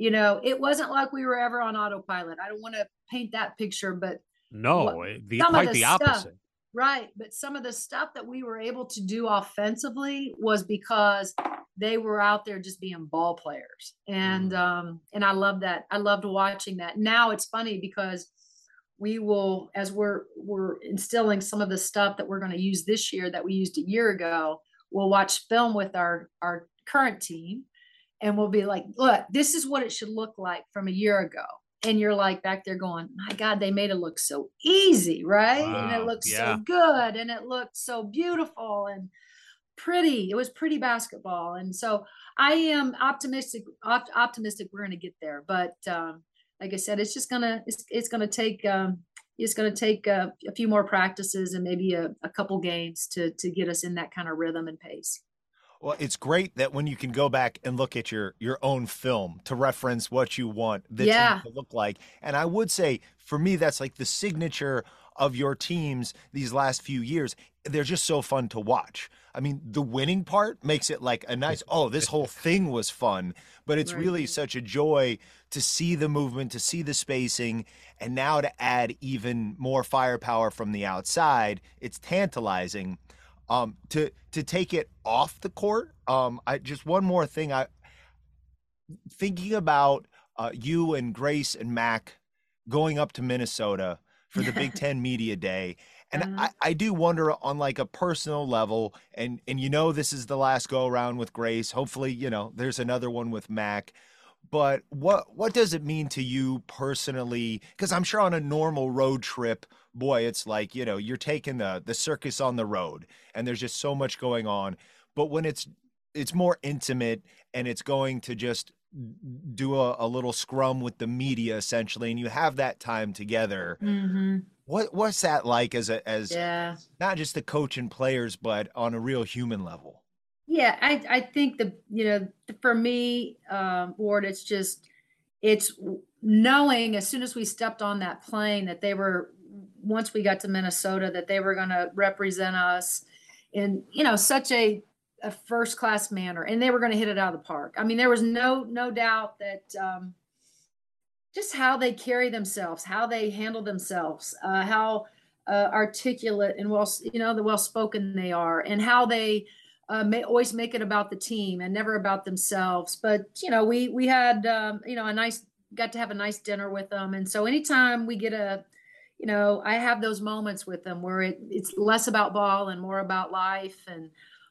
you know it wasn't like we were ever on autopilot i don't want to paint that picture but No, what- eh, the quite the the stuff- opposite. Right. But some of the stuff that we were able to do offensively was because they were out there just being ball players. And Mm. um and I love that. I loved watching that. Now it's funny because we will as we're we're instilling some of the stuff that we're going to use this year that we used a year ago, we'll watch film with our our current team and we'll be like, look, this is what it should look like from a year ago. And you're like back there going, my God, they made it look so easy, right? and it looks yeah. so good and it looked so beautiful and pretty. It was pretty basketball. And so I am optimistic, op- optimistic we're going to get there. But um, like I said, it's just gonna it's it's gonna take um, it's gonna take uh, a few more practices and maybe a, a couple games to to get us in that kind of rhythm and pace. Well, it's great that when you can go back and look at your your own film to reference what you want the Yeah. team to look like. And I would say for me that's like the signature of your teams these last few years. They're just so fun to watch. I mean, the winning part makes it like a nice, oh, this whole thing was fun, but it's Right. really such a joy to see the movement, to see the spacing, and now to add even more firepower from the outside. It's tantalizing um to to take it off the court um i just one more thing i thinking about uh you and grace and mac going up to minnesota for the big ten media day and Uh-huh. I, I do wonder on like a personal level and and you know this is the last go around with grace hopefully you know there's another one with mac but what what does it mean to you personally because i'm sure on a normal road trip boy it's like you know you're taking the the circus on the road and there's just so much going on but when it's it's more intimate and it's going to just do a, a little scrum with the media essentially and you have that time together Mm-hmm. what what's that like as a as Yeah. not just the coach and players but on a real human level Yeah, I, I think the you know for me, um, Ward, it's just it's knowing as soon as we stepped on that plane that they were once we got to Minnesota that they were going to represent us in you know such a a first class manner and they were going to hit it out of the park. I mean, there was no no doubt that um, just how they carry themselves, how they handle themselves, uh, how uh, articulate and well you know the well spoken they are, and how they uh, may always make it about the team and never about themselves. But you know, we we had um, you know a nice got to have a nice dinner with them, and so anytime we get a you know, I have those moments with them where it, it's less about ball and more about life. And,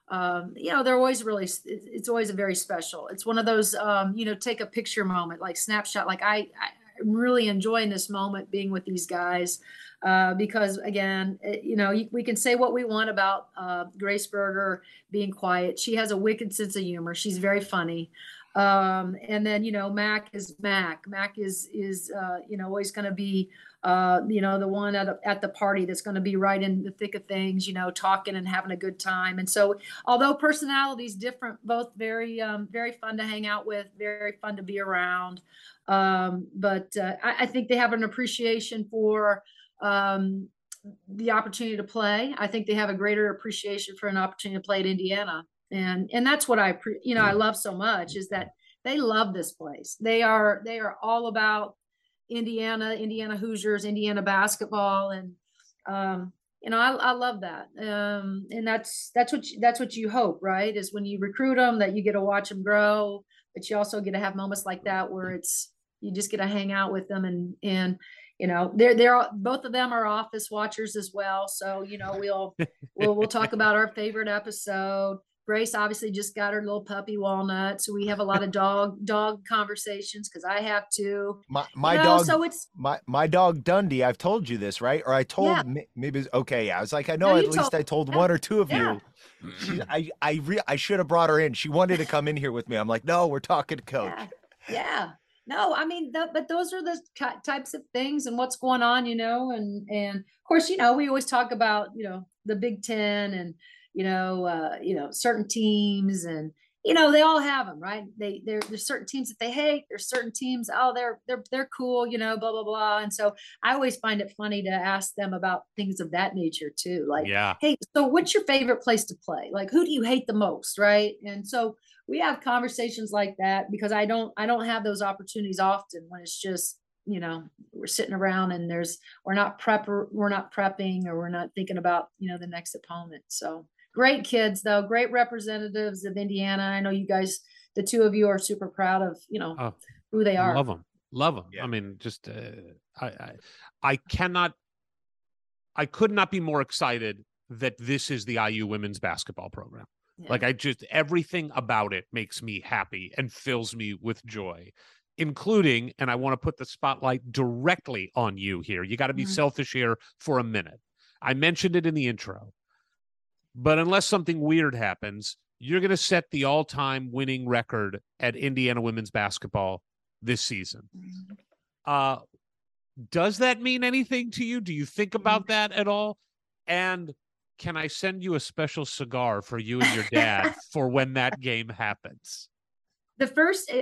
um, you know, they're always really, it's, always a very special. It's one of those, um, you know, take a picture moment, like snapshot. Like I, I, I'm really enjoying this moment being with these guys uh, because, again, it, you know, we can say what we want about uh, Grace Berger being quiet. She has a wicked sense of humor. She's very funny. Um, and then you know Mac is Mac. Mac is is uh, you know always going to be uh, you know the one at, a, at the party that's going to be right in the thick of things. You know, talking and having a good time. And so although personalities different, both very um, very fun to hang out with, very fun to be around. Um, but uh, I, I think they have an appreciation for um, the opportunity to play. I think they have a greater appreciation for an opportunity to play at Indiana. And and that's what I you know I love so much is that they love this place. They are they are all about Indiana, Indiana Hoosiers, Indiana basketball, and um, you know I, I love that. Um, and that's that's what you, that's what you hope, right? Is when you recruit them that you get to watch them grow, but you also get to have moments like that where it's you just get to hang out with them and and you know they're they're both of them are office watchers as well so you know we'll we'll we'll talk about our favorite episode grace obviously just got her little puppy walnut so we have a lot of dog dog conversations because i have to My my you know, dog so it's my my dog Dundee, I've told you this, right? Or I told Yeah. maybe okay, yeah. I was like, I know No, at least told- I told yeah, one or two of yeah. you. She, I I re, I should have brought her in. She wanted to come in here with me. I'm like, no, we're talking to coach. yeah no i mean but those are the types of things and what's going on you know and and of course you know we always talk about you know the big 10 and you know uh you know certain teams and you know they all have them right? They there there's certain teams that they hate there's certain teams oh they're they're they're cool you know blah blah blah and so i always find it funny to ask them about things of that nature too like yeah. hey so what's your favorite place to play? Like who do you hate the most? Right? And so we have conversations like that because i don't i don't have those opportunities often when it's just you know we're sitting around and there's we're not prep we're not prepping or we're not thinking about you know the next opponent so great kids though great representatives of indiana i know you guys the two of you are super proud of you know Oh, who they are Love them. Love them. Yeah. I mean, just uh, I, I I cannot. I could not be more excited that this is the IU women's basketball program. Yeah. Like I just everything about it makes me happy and fills me with joy, including and I want to put the spotlight directly on you here. You got to be Mhm. selfish here for a minute. I mentioned it in the intro. But unless something weird happens, you're going to set the all-time winning record at Indiana women's basketball this season. Mhm. Uh does that mean anything to you? Do you think about that at all? And can I send you a special cigar for you and your dad for when that game happens? the first uh,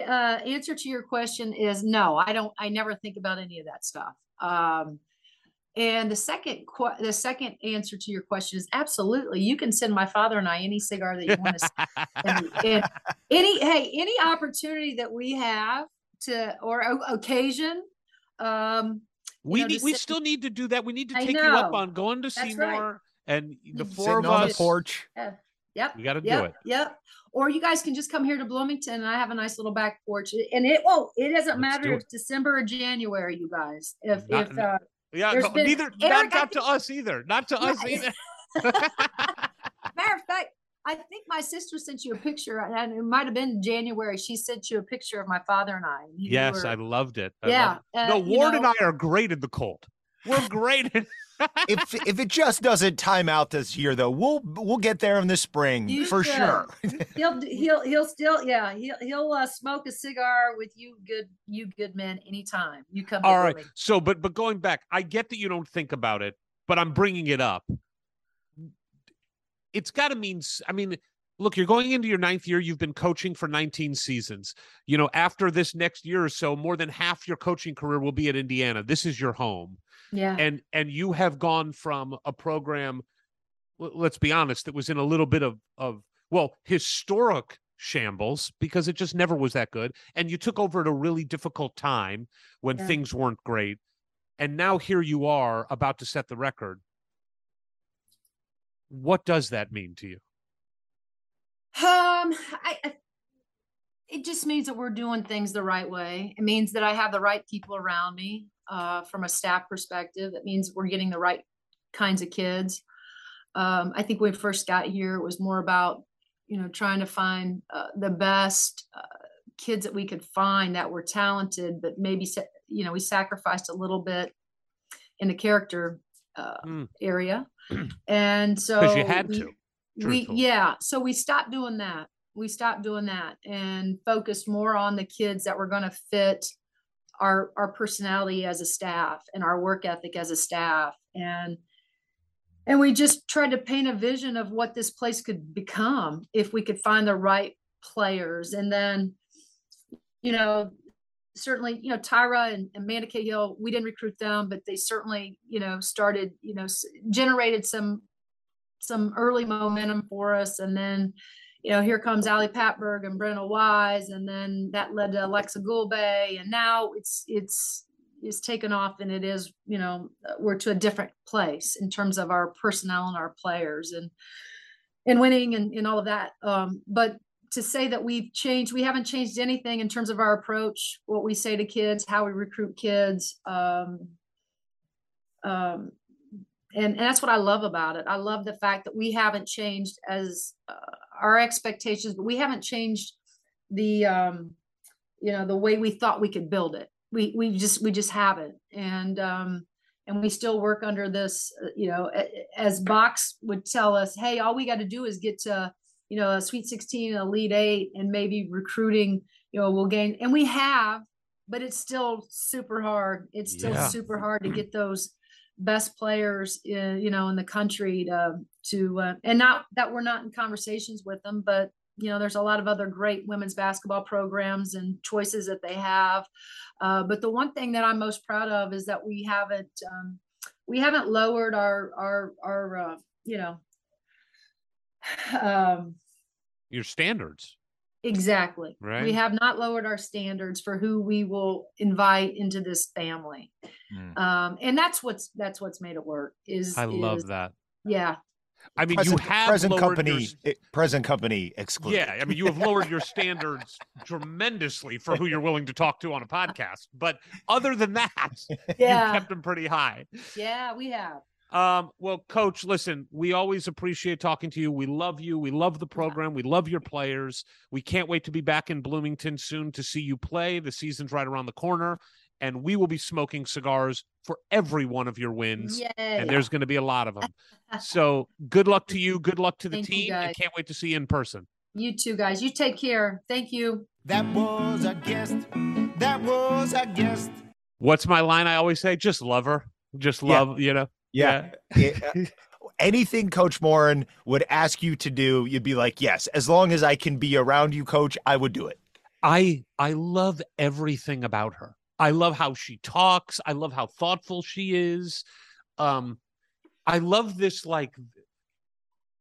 answer to your question is no i don't i never think about any of that stuff um, and the second the second answer to your question is absolutely you can send my father and i any cigar that you want to and, and any hey any opportunity that we have to or occasion um we know, need, we sit- still need to do that. We need to take you up on going to That's right. Seymour and the Mm. four Sitting of on us. the porch. yep We got to yep do it. yep or you guys can just come here to bloomington and i have a nice little back porch and it won't it doesn't Let's matter do if december or january you guys if Not- if uh, Yeah, There's no, been- neither Eric, not, I not to us either. Not to us Yeah. either. Matter of fact, I think my sister sent you a picture, and it might have been January. She sent you a picture of my father and I. and you yes, were- I loved it. I yeah. loved it. uh, No, you Ward and know, I are great in the cold. We're great. in- if if it just doesn't time out this year though, we'll we'll get there in the spring You for should. sure. He'll he'll he'll still yeah he'll he'll uh, smoke a cigar with you good you good men anytime you come. All right. Bloomington. So, but but going back, I get that you don't think about it, but I'm bringing it up. It's got to mean. I mean, look, you're going into your ninth year. You've been coaching for 19 seasons. You know, after this next year or so, more than half your coaching career will be at Indiana. This is your home, Yeah. and and you have gone from a program. Let's be honest, that was in a little bit of of well historic shambles because it just never was that good and you took over at a really difficult time when Yeah. things weren't great and now here you are about to set the record what does that mean to you Um, I, I it just means that we're doing things the right way. It means that I have the right people around me. Uh, from a staff perspective, That means we're getting the right kinds of kids. Um, I think when we first got here, it was more about you know trying to find uh, the best uh, kids that we could find that were talented, but maybe you know we sacrificed a little bit in the character uh, Mm. area, and so because you had we- to we yeah so we stopped doing that We stopped doing that and focused more on the kids that were going to fit our our personality as a staff and our work ethic as a staff. And and we just tried to paint a vision of what this place could become if we could find the right players. And then you know certainly you know tyra and amanda cahill we didn't recruit them but they certainly you know started you know generated some some early momentum for us. And then you know, here comes Ali Patberg and Brenna Wise, and then that led to Aleksa Gulbe, and now it's it's is taken off, and it is you know we're to a different place in terms of our personnel and our players and and winning and, and all of that. Um, but to say that we've changed, we haven't changed anything in terms of our approach, what we say to kids, how we recruit kids. Um, um, and, and that's what I love about it. I love the fact that we haven't changed as uh, our expectations, but we haven't changed the um, you know the way we thought we could build it. We we just we just haven't, and um, and we still work under this. Uh, you know, as Box would tell us, hey, all we got to do is get to you know a Sweet 16, Elite Eight, and maybe recruiting. You know, we'll gain, and we have, but it's still super hard. It's still yeah. super hard to get those best players in, you know in the country to to uh, and not that we're not in conversations with them but you know there's a lot of other great women's basketball programs and choices that they have. Uh, but the one thing that i'm most proud of is that we haven't um, we haven't lowered our our our uh, you know um, your standards Exactly. Right. We have not lowered our standards for who we will invite into this family. Mm. Um, and that's what's that's what's made it work is I is, love that. Yeah. I mean, present, you have present company, your, present company excluded. Yeah, I mean, you have lowered your standards tremendously for who you're willing to talk to on a podcast. But other than that, yeah. you kept them pretty high. Yeah, we have. Um, well, coach, listen, we always appreciate talking to you. We love you. We love the program. We love your players. We can't wait to be back in Bloomington soon to see you play. The season's right around the corner, and we will be smoking cigars for every one of your wins. Yay. And there's going to be a lot of them. so good luck to you. Good luck to the Thank team. I can't wait to see you in person. You too, guys. You take care. Thank you. That was a guest. That was a guest. What's my line I always say? Just love her. Just love, yeah. you know. Yeah. yeah. It, uh, anything Coach Moren would ask you to do, you'd be like, yes, as long as I can be around you, Coach, I would do it. I I love everything about her. I love how she talks. I love how thoughtful she is. Um, I love this like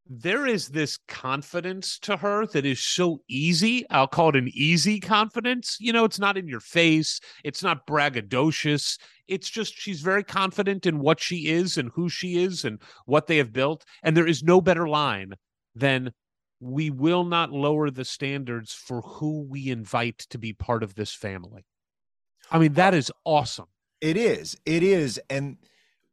there is this confidence to her that is so easy. I'll call it an easy confidence. You know, it's not in your face, it's not braggadocious. It's just she's very confident in what she is and who she is and what they have built. And there is no better line than we will not lower the standards for who we invite to be part of this family. I mean, that is awesome. It is. It is. And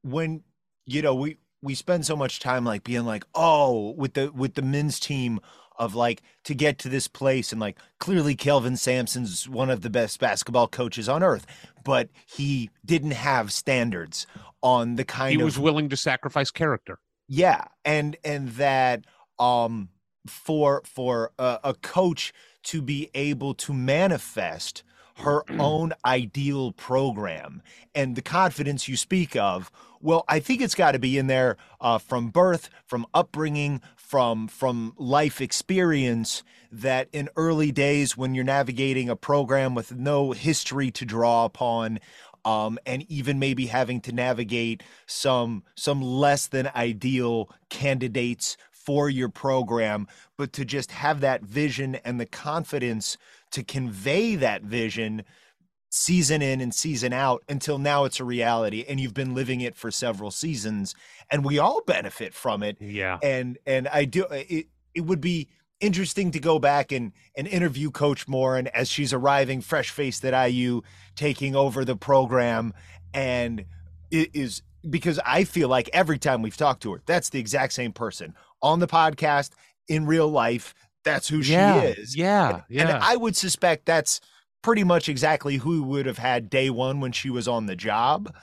when, you know, we, we spend so much time like being like, oh, with the with the men's team of like to get to this place and like clearly Kelvin Sampson's one of the best basketball coaches on earth, but he didn't have standards on the kind he of He was willing to sacrifice character. Yeah, and and that um for for a, a coach to be able to manifest her own ideal program and the confidence you speak of well i think it's got to be in there uh, from birth from upbringing from from life experience that in early days when you're navigating a program with no history to draw upon um, and even maybe having to navigate some some less than ideal candidates for your program, but to just have that vision and the confidence to convey that vision season in and season out until now it's a reality and you've been living it for several seasons and we all benefit from it. Yeah. And and i do uh, it it would be interesting to go back and and interview coach moren as she's arriving fresh faced at iu taking over the program and it is because i feel like every time we've talked to her that's the exact same person on the podcast in real life that's who yeah, she is. Yeah, and, yeah. And I would suspect that's pretty much exactly who would have had day one when she was on the job,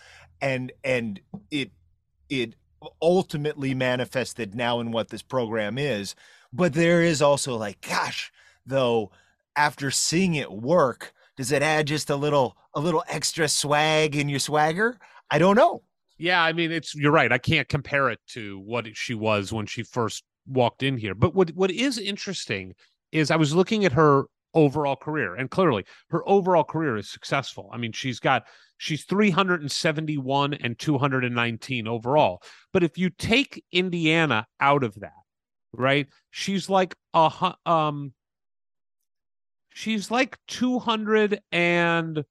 and and it it ultimately manifested now in what this program is. But there is also like, gosh, though after seeing it work, does it add just a little a little extra swag in your swagger? I don't know. Yeah, I mean, it's you're right. I can't compare it to what she was when she first walked in here. But what what is interesting is I was looking at her overall career, and clearly her overall career is successful. I mean, she's got she's 371 and 219 overall. But if you take Indiana out of that, right, she's like a um, she's like 200 and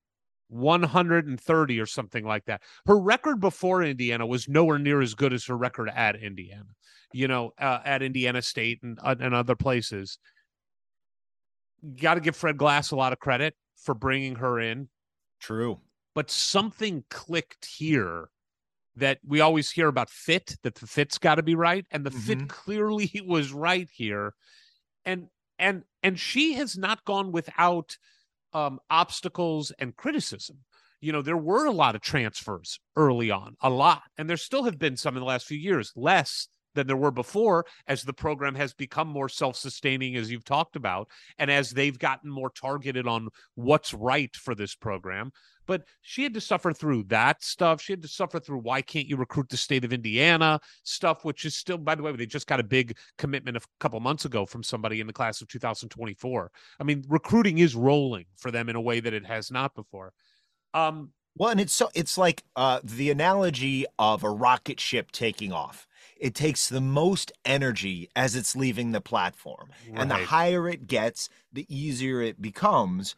130 or something like that. Her record before Indiana was nowhere near as good as her record at Indiana, you know, uh, at Indiana State and, uh, and other places. Got to give Fred Glass a lot of credit for bringing her in, True. but something clicked here that we always hear about fit, that the fit's got to be right. And the fit Mhm. clearly was right here. And, and, and she has not gone without um, obstacles and criticism. You know, there were a lot of transfers early on, a lot, and there still have been some in the last few years, less than there were before as the program has become more self sustaining, as you've talked about, and as they've gotten more targeted on what's right for this program. But she had to suffer through that stuff. She had to suffer through why can't you recruit the state of Indiana stuff, which is still, by the way, they just got a big commitment a couple months ago from somebody in the class of 2024. I mean, recruiting is rolling for them in a way that it has not before. Um, Well, and it's so it's like uh, the analogy of a rocket ship taking off. It takes the most energy as it's leaving the platform, and the higher it gets, the easier it becomes.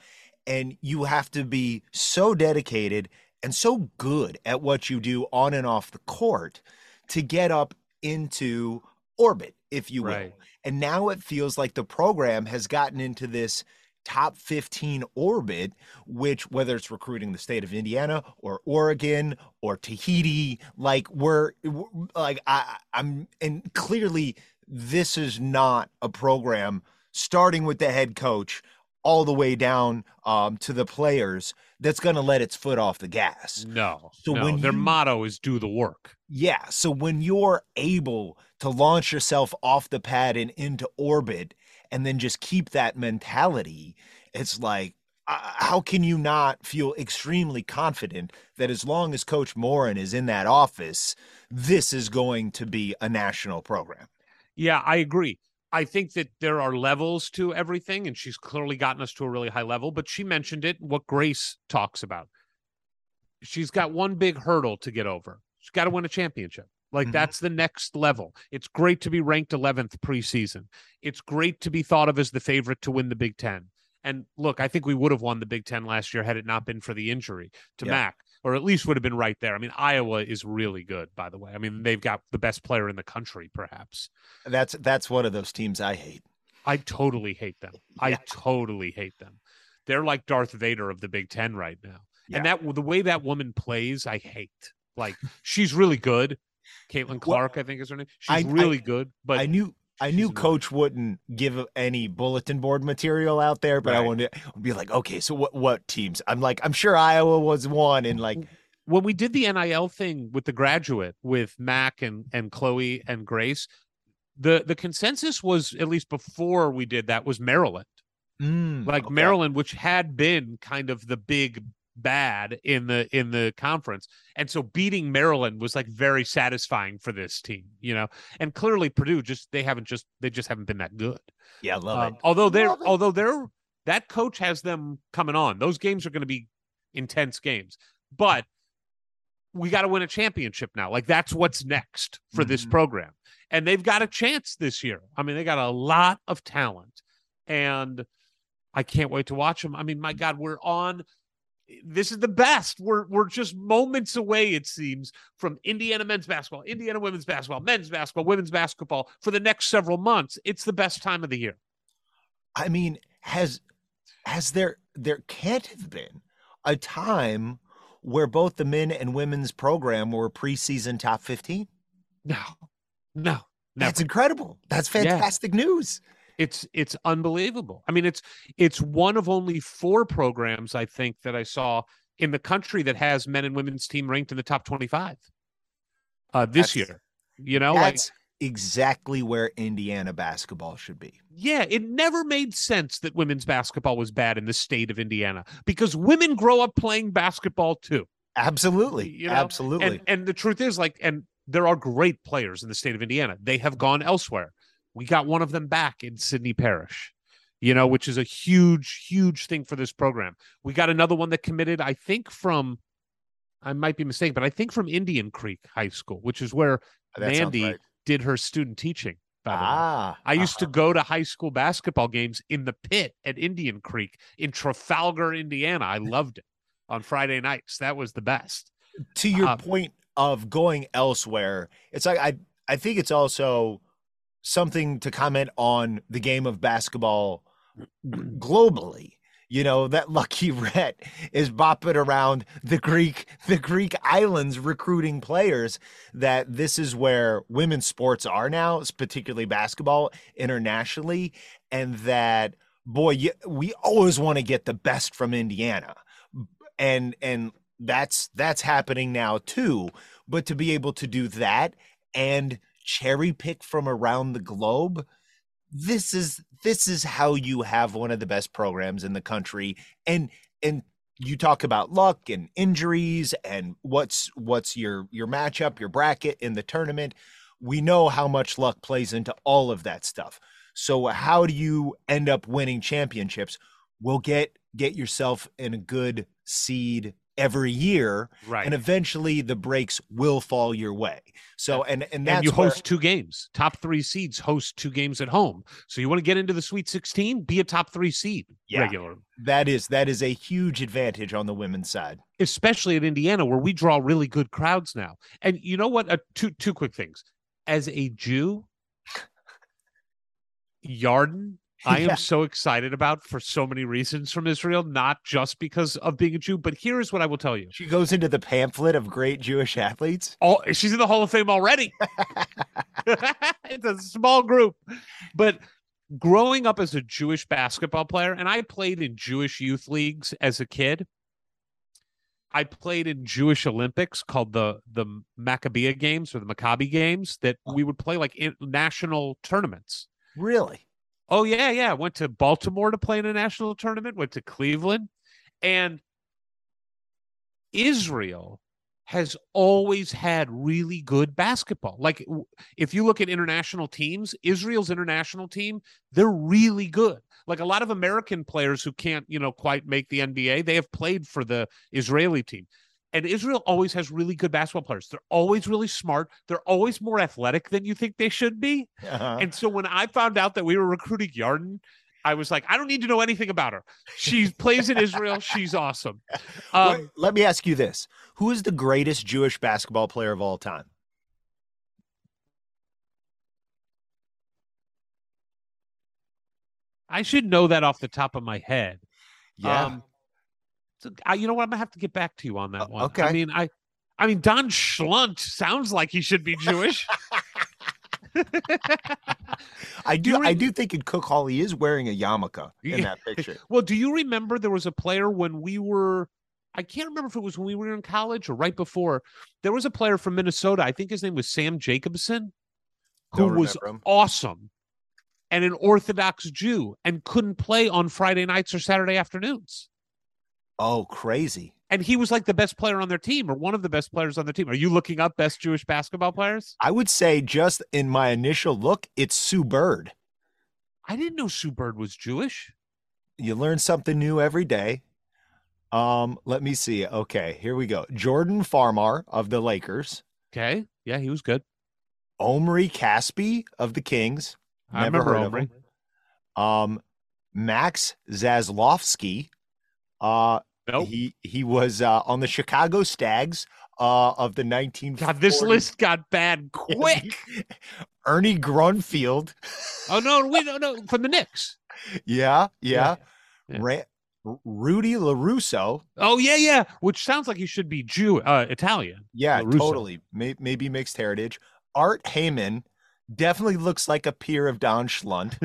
And you have to be so dedicated and so good at what you do on and off the court to get up into orbit, if you will. Right. And now it feels like the program has gotten into this top 15 orbit, which, whether it's recruiting the state of Indiana or Oregon or Tahiti, like we're we're- like, I, I'm, and clearly this is not a program starting with the head coach all the way down um, to the players that's going to let its foot off the gas. no, So no, when their you- motto is do the work. Yeah. So when you're able to launch yourself off the pad and into orbit and then just keep that mentality, it's like, uh, how can you not feel extremely confident that as long as Coach Moren is in that office, this is going to be a national program? Yeah, I agree. I think that there are levels to everything, and she's clearly gotten us to a really high level. But she mentioned it, what Grace talks about. She's got one big hurdle to get over. She's got to win a championship. Like Mhm. that's the next level. It's great to be ranked 11th preseason. It's great to be thought of as the favorite to win the Big Ten. And look, I think we would have won the Big Ten last year had it not been for the injury to Yeah. Mac, or at least would have been right there. I mean, Iowa is really good, by the way. I mean, they've got the best player in the country, perhaps. That's that's one of those teams I hate. I totally hate them. I totally hate them. They're like Darth Vader of the Big Ten right now. Yeah. And that the way that woman plays, I hate. Like she's really good. Caitlin Clark, I think is her name. She's I- I- really good, but I knew I knew. Coach wouldn't give any bulletin board material out there, but I Right. wanted to be like, okay, so what what teams? I'm like, I'm sure Iowa was one, and like, when we did the NIL thing with the graduate with Mac and and Chloe and Grace, the the consensus was at least before we did that was Maryland. mm, like okay. Maryland, which had been kind of the big bad in the in the conference, and so beating Maryland was like very satisfying for this team, you know. And clearly, Purdue just they haven't just they just haven't been that good. Yeah, love Um, it. although they're Love it. although they're that coach has them coming on. Those games are going to be intense games, but we got to win a championship now. Like that's what's next for this Mhm. program, and they've got a chance this year. I mean, they got a lot of talent, and I can't wait to watch them. I mean, my God, we're on. This is the best. We're we're just moments away, it seems, from Indiana men's basketball, Indiana women's basketball, men's basketball, women's basketball for the next several months. It's the best time of the year. I mean, has has there there can't have been a time where both the men and women's program were preseason top 15? No, no, never. That's incredible. That's Yeah. fantastic news. It's it's unbelievable. I mean, it's it's one of only four programs I think that I saw in the country that has men and women's team ranked in the top twenty five uh, this That's- year. You know, like That's exactly where Indiana basketball should be. Yeah, it never made sense that women's basketball was bad in the state of Indiana because women grow up playing basketball too. Absolutely. You know, Absolutely. And and the truth is like and there are great players in the state of Indiana. They have gone elsewhere. We got one of them back in Sydney Parrish. You know, which is a huge huge thing for this program. We got another one that committed I think from I might be mistaken, but I think from Indian Creek High School, which is where That Mandy right. did her student teaching. The way. Ah. I used to uh-huh. go to high school basketball games in the pit at Indian Creek in Trafalgar, Indiana. I loved it on Friday nights. That was the best. to your um, point of going elsewhere, it's like I I think it's also something to comment on the game of basketball globally. You know, that lucky Rhett is bopping around the Greek the Greek islands recruiting players that this is where women's sports are now, particularly basketball internationally, and that boy, you, we always want to get the best from Indiana. And and that's that's happening now too but to be able to do that and cherry pick from around the globe this is this is how you have one of the best programs in the country. And and you talk about luck and injuries and what's what's your your matchup your bracket in the tournament. We know how much luck plays into all of that stuff. So how do you end up winning championships? Well get get yourself in a good seed every year Right. and eventually the breaks will fall your way. So and and that's and you where- host two games. Top three seeds host two games at home. So you want to get into the Sweet 16, be a top three seed Yeah. regularly. that is that is a huge advantage on the women's side. especially at Indiana, where we draw really good crowds now. And you know what? Uh, two two quick things. As a Jew, Yarden, I am Yeah. so excited about for so many reasons from Israel, not just because of being a Jew. But here is what I will tell you: She goes into the pamphlet of great Jewish athletes. all she's in the Hall of Fame already. it's a small group, but growing up as a Jewish basketball player, and I played in Jewish youth leagues as a kid. I played in Jewish Olympics called the the Maccabiah Games or the Maccabi Games that oh. we would play like in national tournaments. Really? Oh yeah, yeah. Went to Baltimore to play in a national tournament. Went to Cleveland, and Israel has always had really good basketball. Like if you look at international teams, Israel's international team, they're really good. Like a lot of American players who can't, you know, quite make the NBA, they have played for the Israeli team. And Israel always has really good basketball players. They're always really smart. They're always more athletic than you think they should be. Uh-huh. And so when I found out that we were recruiting Yarden, I was like, I don't need to know anything about her. She plays in Israel. She's awesome. Wait, Um, Let me ask you this: Who is the greatest Jewish basketball player of all time? I should know that off the top of my head. Yeah. Um, I, you know what? I'm gonna have to get back to you on that one. I mean, I, I mean, Don Schlundt sounds like he should be Jewish. I do. you I do think in Cook Hall he is wearing a yarmulke in Yeah. that picture. well, do you remember there was a player when we were? I can't remember if it was when we were in college or right before. There was a player from Minnesota. I think his name was Sam Jacobson, who was him. awesome and an Orthodox Jew and couldn't play on Friday nights or Saturday afternoons. Oh, crazy! And he was like the best player on their team or one of the best players on their team. Are you looking up best Jewish basketball players? I would say just in my initial look, it's Sue Bird. I didn't know Sue Bird was Jewish. You learn something new every day. Um, let me see. Okay, here we go. Jordan Farmar of the Lakers, Okay. Yeah, he was good. Omri Caspi of the Kings. I Never remember heard of him. Um, Max Zaslovsky. Uh, Nope. he he was uh, on the Chicago Stags uh, of the 1940s. God, this list got bad quick. Ernie Grunfeld. oh no, we don't know from the Knicks. Yeah, yeah. Yeah. Ra- Rudy LaRusso. Oh yeah, yeah. Which sounds like he should be Jew, uh, Italian. Yeah, LaRusso. totally. May- maybe mixed heritage. Art Heyman definitely looks like a peer of Don Schlundt.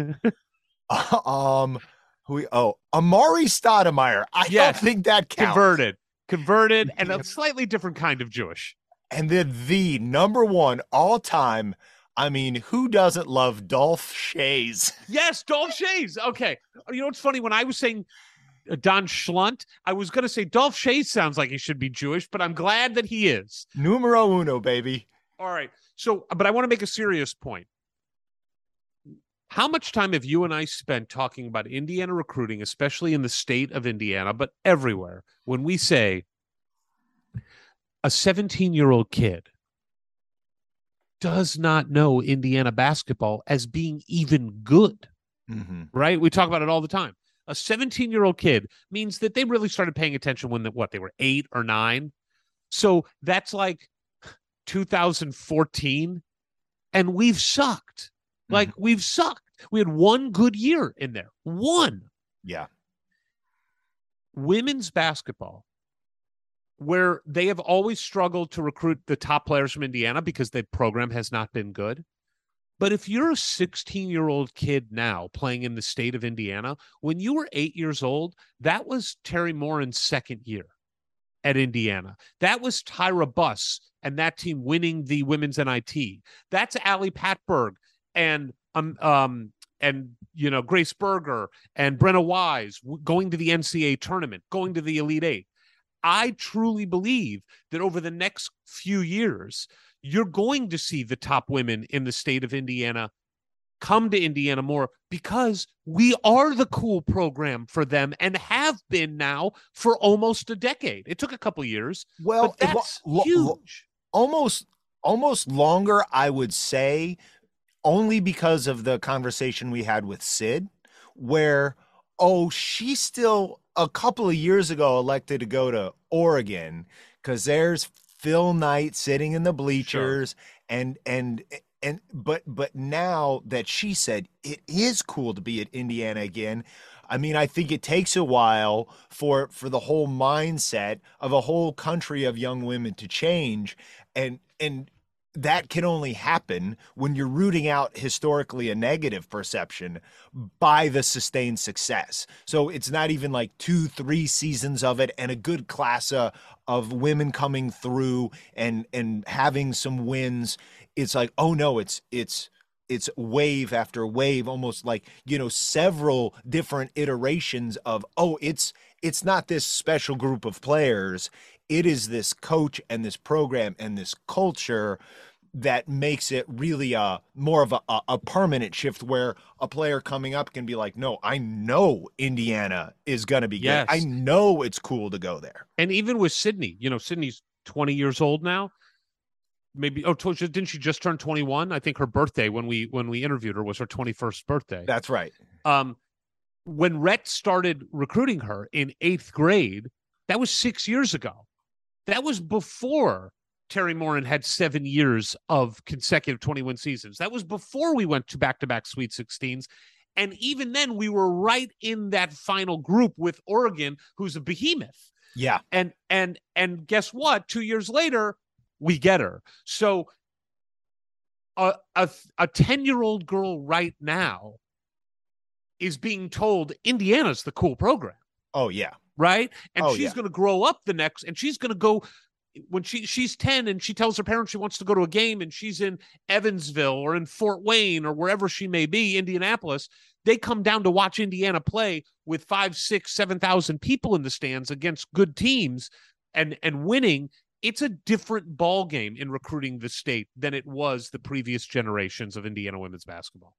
um, who we, oh, Amar'e Stoudemire. I Yes. don't think that counts. Converted, converted, and a slightly different kind of Jewish. And then the number one all time I mean, who doesn't love Dolph Schayes? Yes, Dolph Schayes. Okay. You know what's funny? When I was saying uh, Don Schlundt, I was going to say Dolph Schayes sounds like he should be Jewish, but I'm glad that he is. Numero uno, baby. All right. So, but I want to make a serious point. How much time have you and I spent talking about Indiana recruiting, especially in the state of Indiana, but everywhere, when we say a 17 year old kid does not know Indiana basketball as being even good, Mm-hmm. right? We talk about it all the time. A 17 year old kid means that they really started paying attention when the, what they were eight or nine. So that's like 2014, and we've sucked. Like mm-hmm. we've sucked. We had one good year in there. One Yeah. women's basketball, where they have always struggled to recruit the top players from Indiana because the program has not been good. But if you're a 16 year old kid now playing in the state of Indiana, when you were eight years old, that was Teri Moren's second year at Indiana. That was Tyra Buss and that team winning the women's NIT. That's Ali Patberg and um um and you know Grace Berger and Brenna Wise going to the NCAA tournament, going to the Elite Eight. I truly believe that over the next few years, you're going to see the top women in the state of Indiana come to Indiana more because we are the cool program for them and have been now for almost a decade. It took a couple years, Well, but it wa- that's lo- lo- huge. almost almost longer, I would say, only because of the conversation we had with Sid, where oh, she still a couple of years ago elected to go to Oregon because there's Phil Knight sitting in the bleachers and and and but but now that she said it is cool to be at Indiana again. I mean, I think it takes a while for for the whole mindset of a whole country of young women to change and and that can only happen when you're rooting out historically a negative perception by the sustained success. So it's not even like two, three seasons of it and a good class of, of women coming through and and having some wins. It's like, oh no, it's it's it's wave after wave, almost like, you know, several different iterations of, oh, it's it's not this special group of players. It is this coach and this program and this culture that makes it really a more of a, a, a permanent shift where a player coming up can be like, no, I know Indiana is going to be Yes. good. I know it's cool to go there. And even with Sydney, you know, Sydney's 20 years old now. Maybe oh, didn't she just turn 21? I think her birthday when we when we interviewed her was her 21st birthday. That's right. um, when Rhett started recruiting her in eighth grade, that was six years ago. That was before Teri Moren had seven years of consecutive 21 seasons. That was before we went to back to back Sweet 16s. And even then, we were right in that final group with Oregon, who's a behemoth. Yeah. And and and guess what? Two years later, we get her. So a a a 10 year old girl right now is being told Indiana's the cool program, Oh, yeah. right? And Oh, she's yeah. going to grow up the next, and she's going to go when she she's 10 and she tells her parents she wants to go to a game and she's in Evansville or in Fort Wayne or wherever she may be, Indianapolis. They come down to watch Indiana play with five, six, seven thousand people in the stands against good teams and and winning. It's a different ball game in recruiting the state than it was the previous generations of Indiana women's basketball.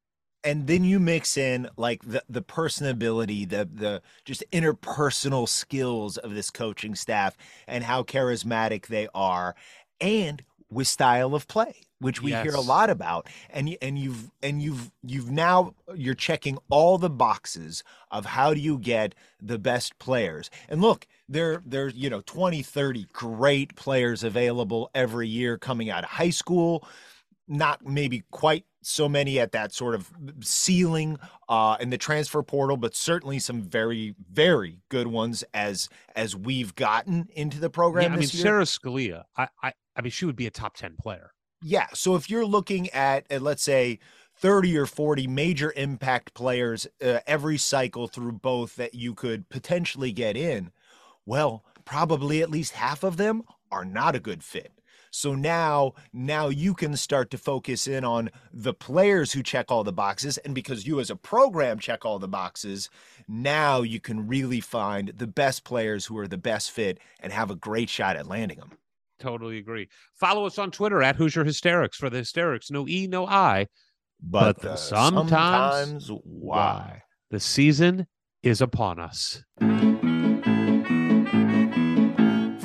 And then you mix in like the the personability the the just interpersonal skills of this coaching staff and how charismatic they are and with style of play which we hear a lot about. And you, and you've and you've you've now you're checking all the boxes of how do you get the best players. And look there there's you know 20 30 great players available every year coming out of high school not maybe quite so many at that sort of ceiling uh in the transfer portal but certainly some very very good ones as as we've gotten into the program Yeah, I mean year. Sara Scalia. I, I I mean she would be a top ten player. Yeah. So if you're looking at, uh, let's say, 30 or 40 major impact players uh, every cycle through both that you could potentially get in, well, probably at least half of them are not a good fit. So now, now you can start to focus in on the players who check all the boxes. And because you as a program check all the boxes, now you can really find the best players who are the best fit and have a great shot at landing them. Totally agree. Follow us on Twitter at Hoosier Hysterics for the hysterics. No E, no I. But, But the sometimes sometimes why? The season is upon us.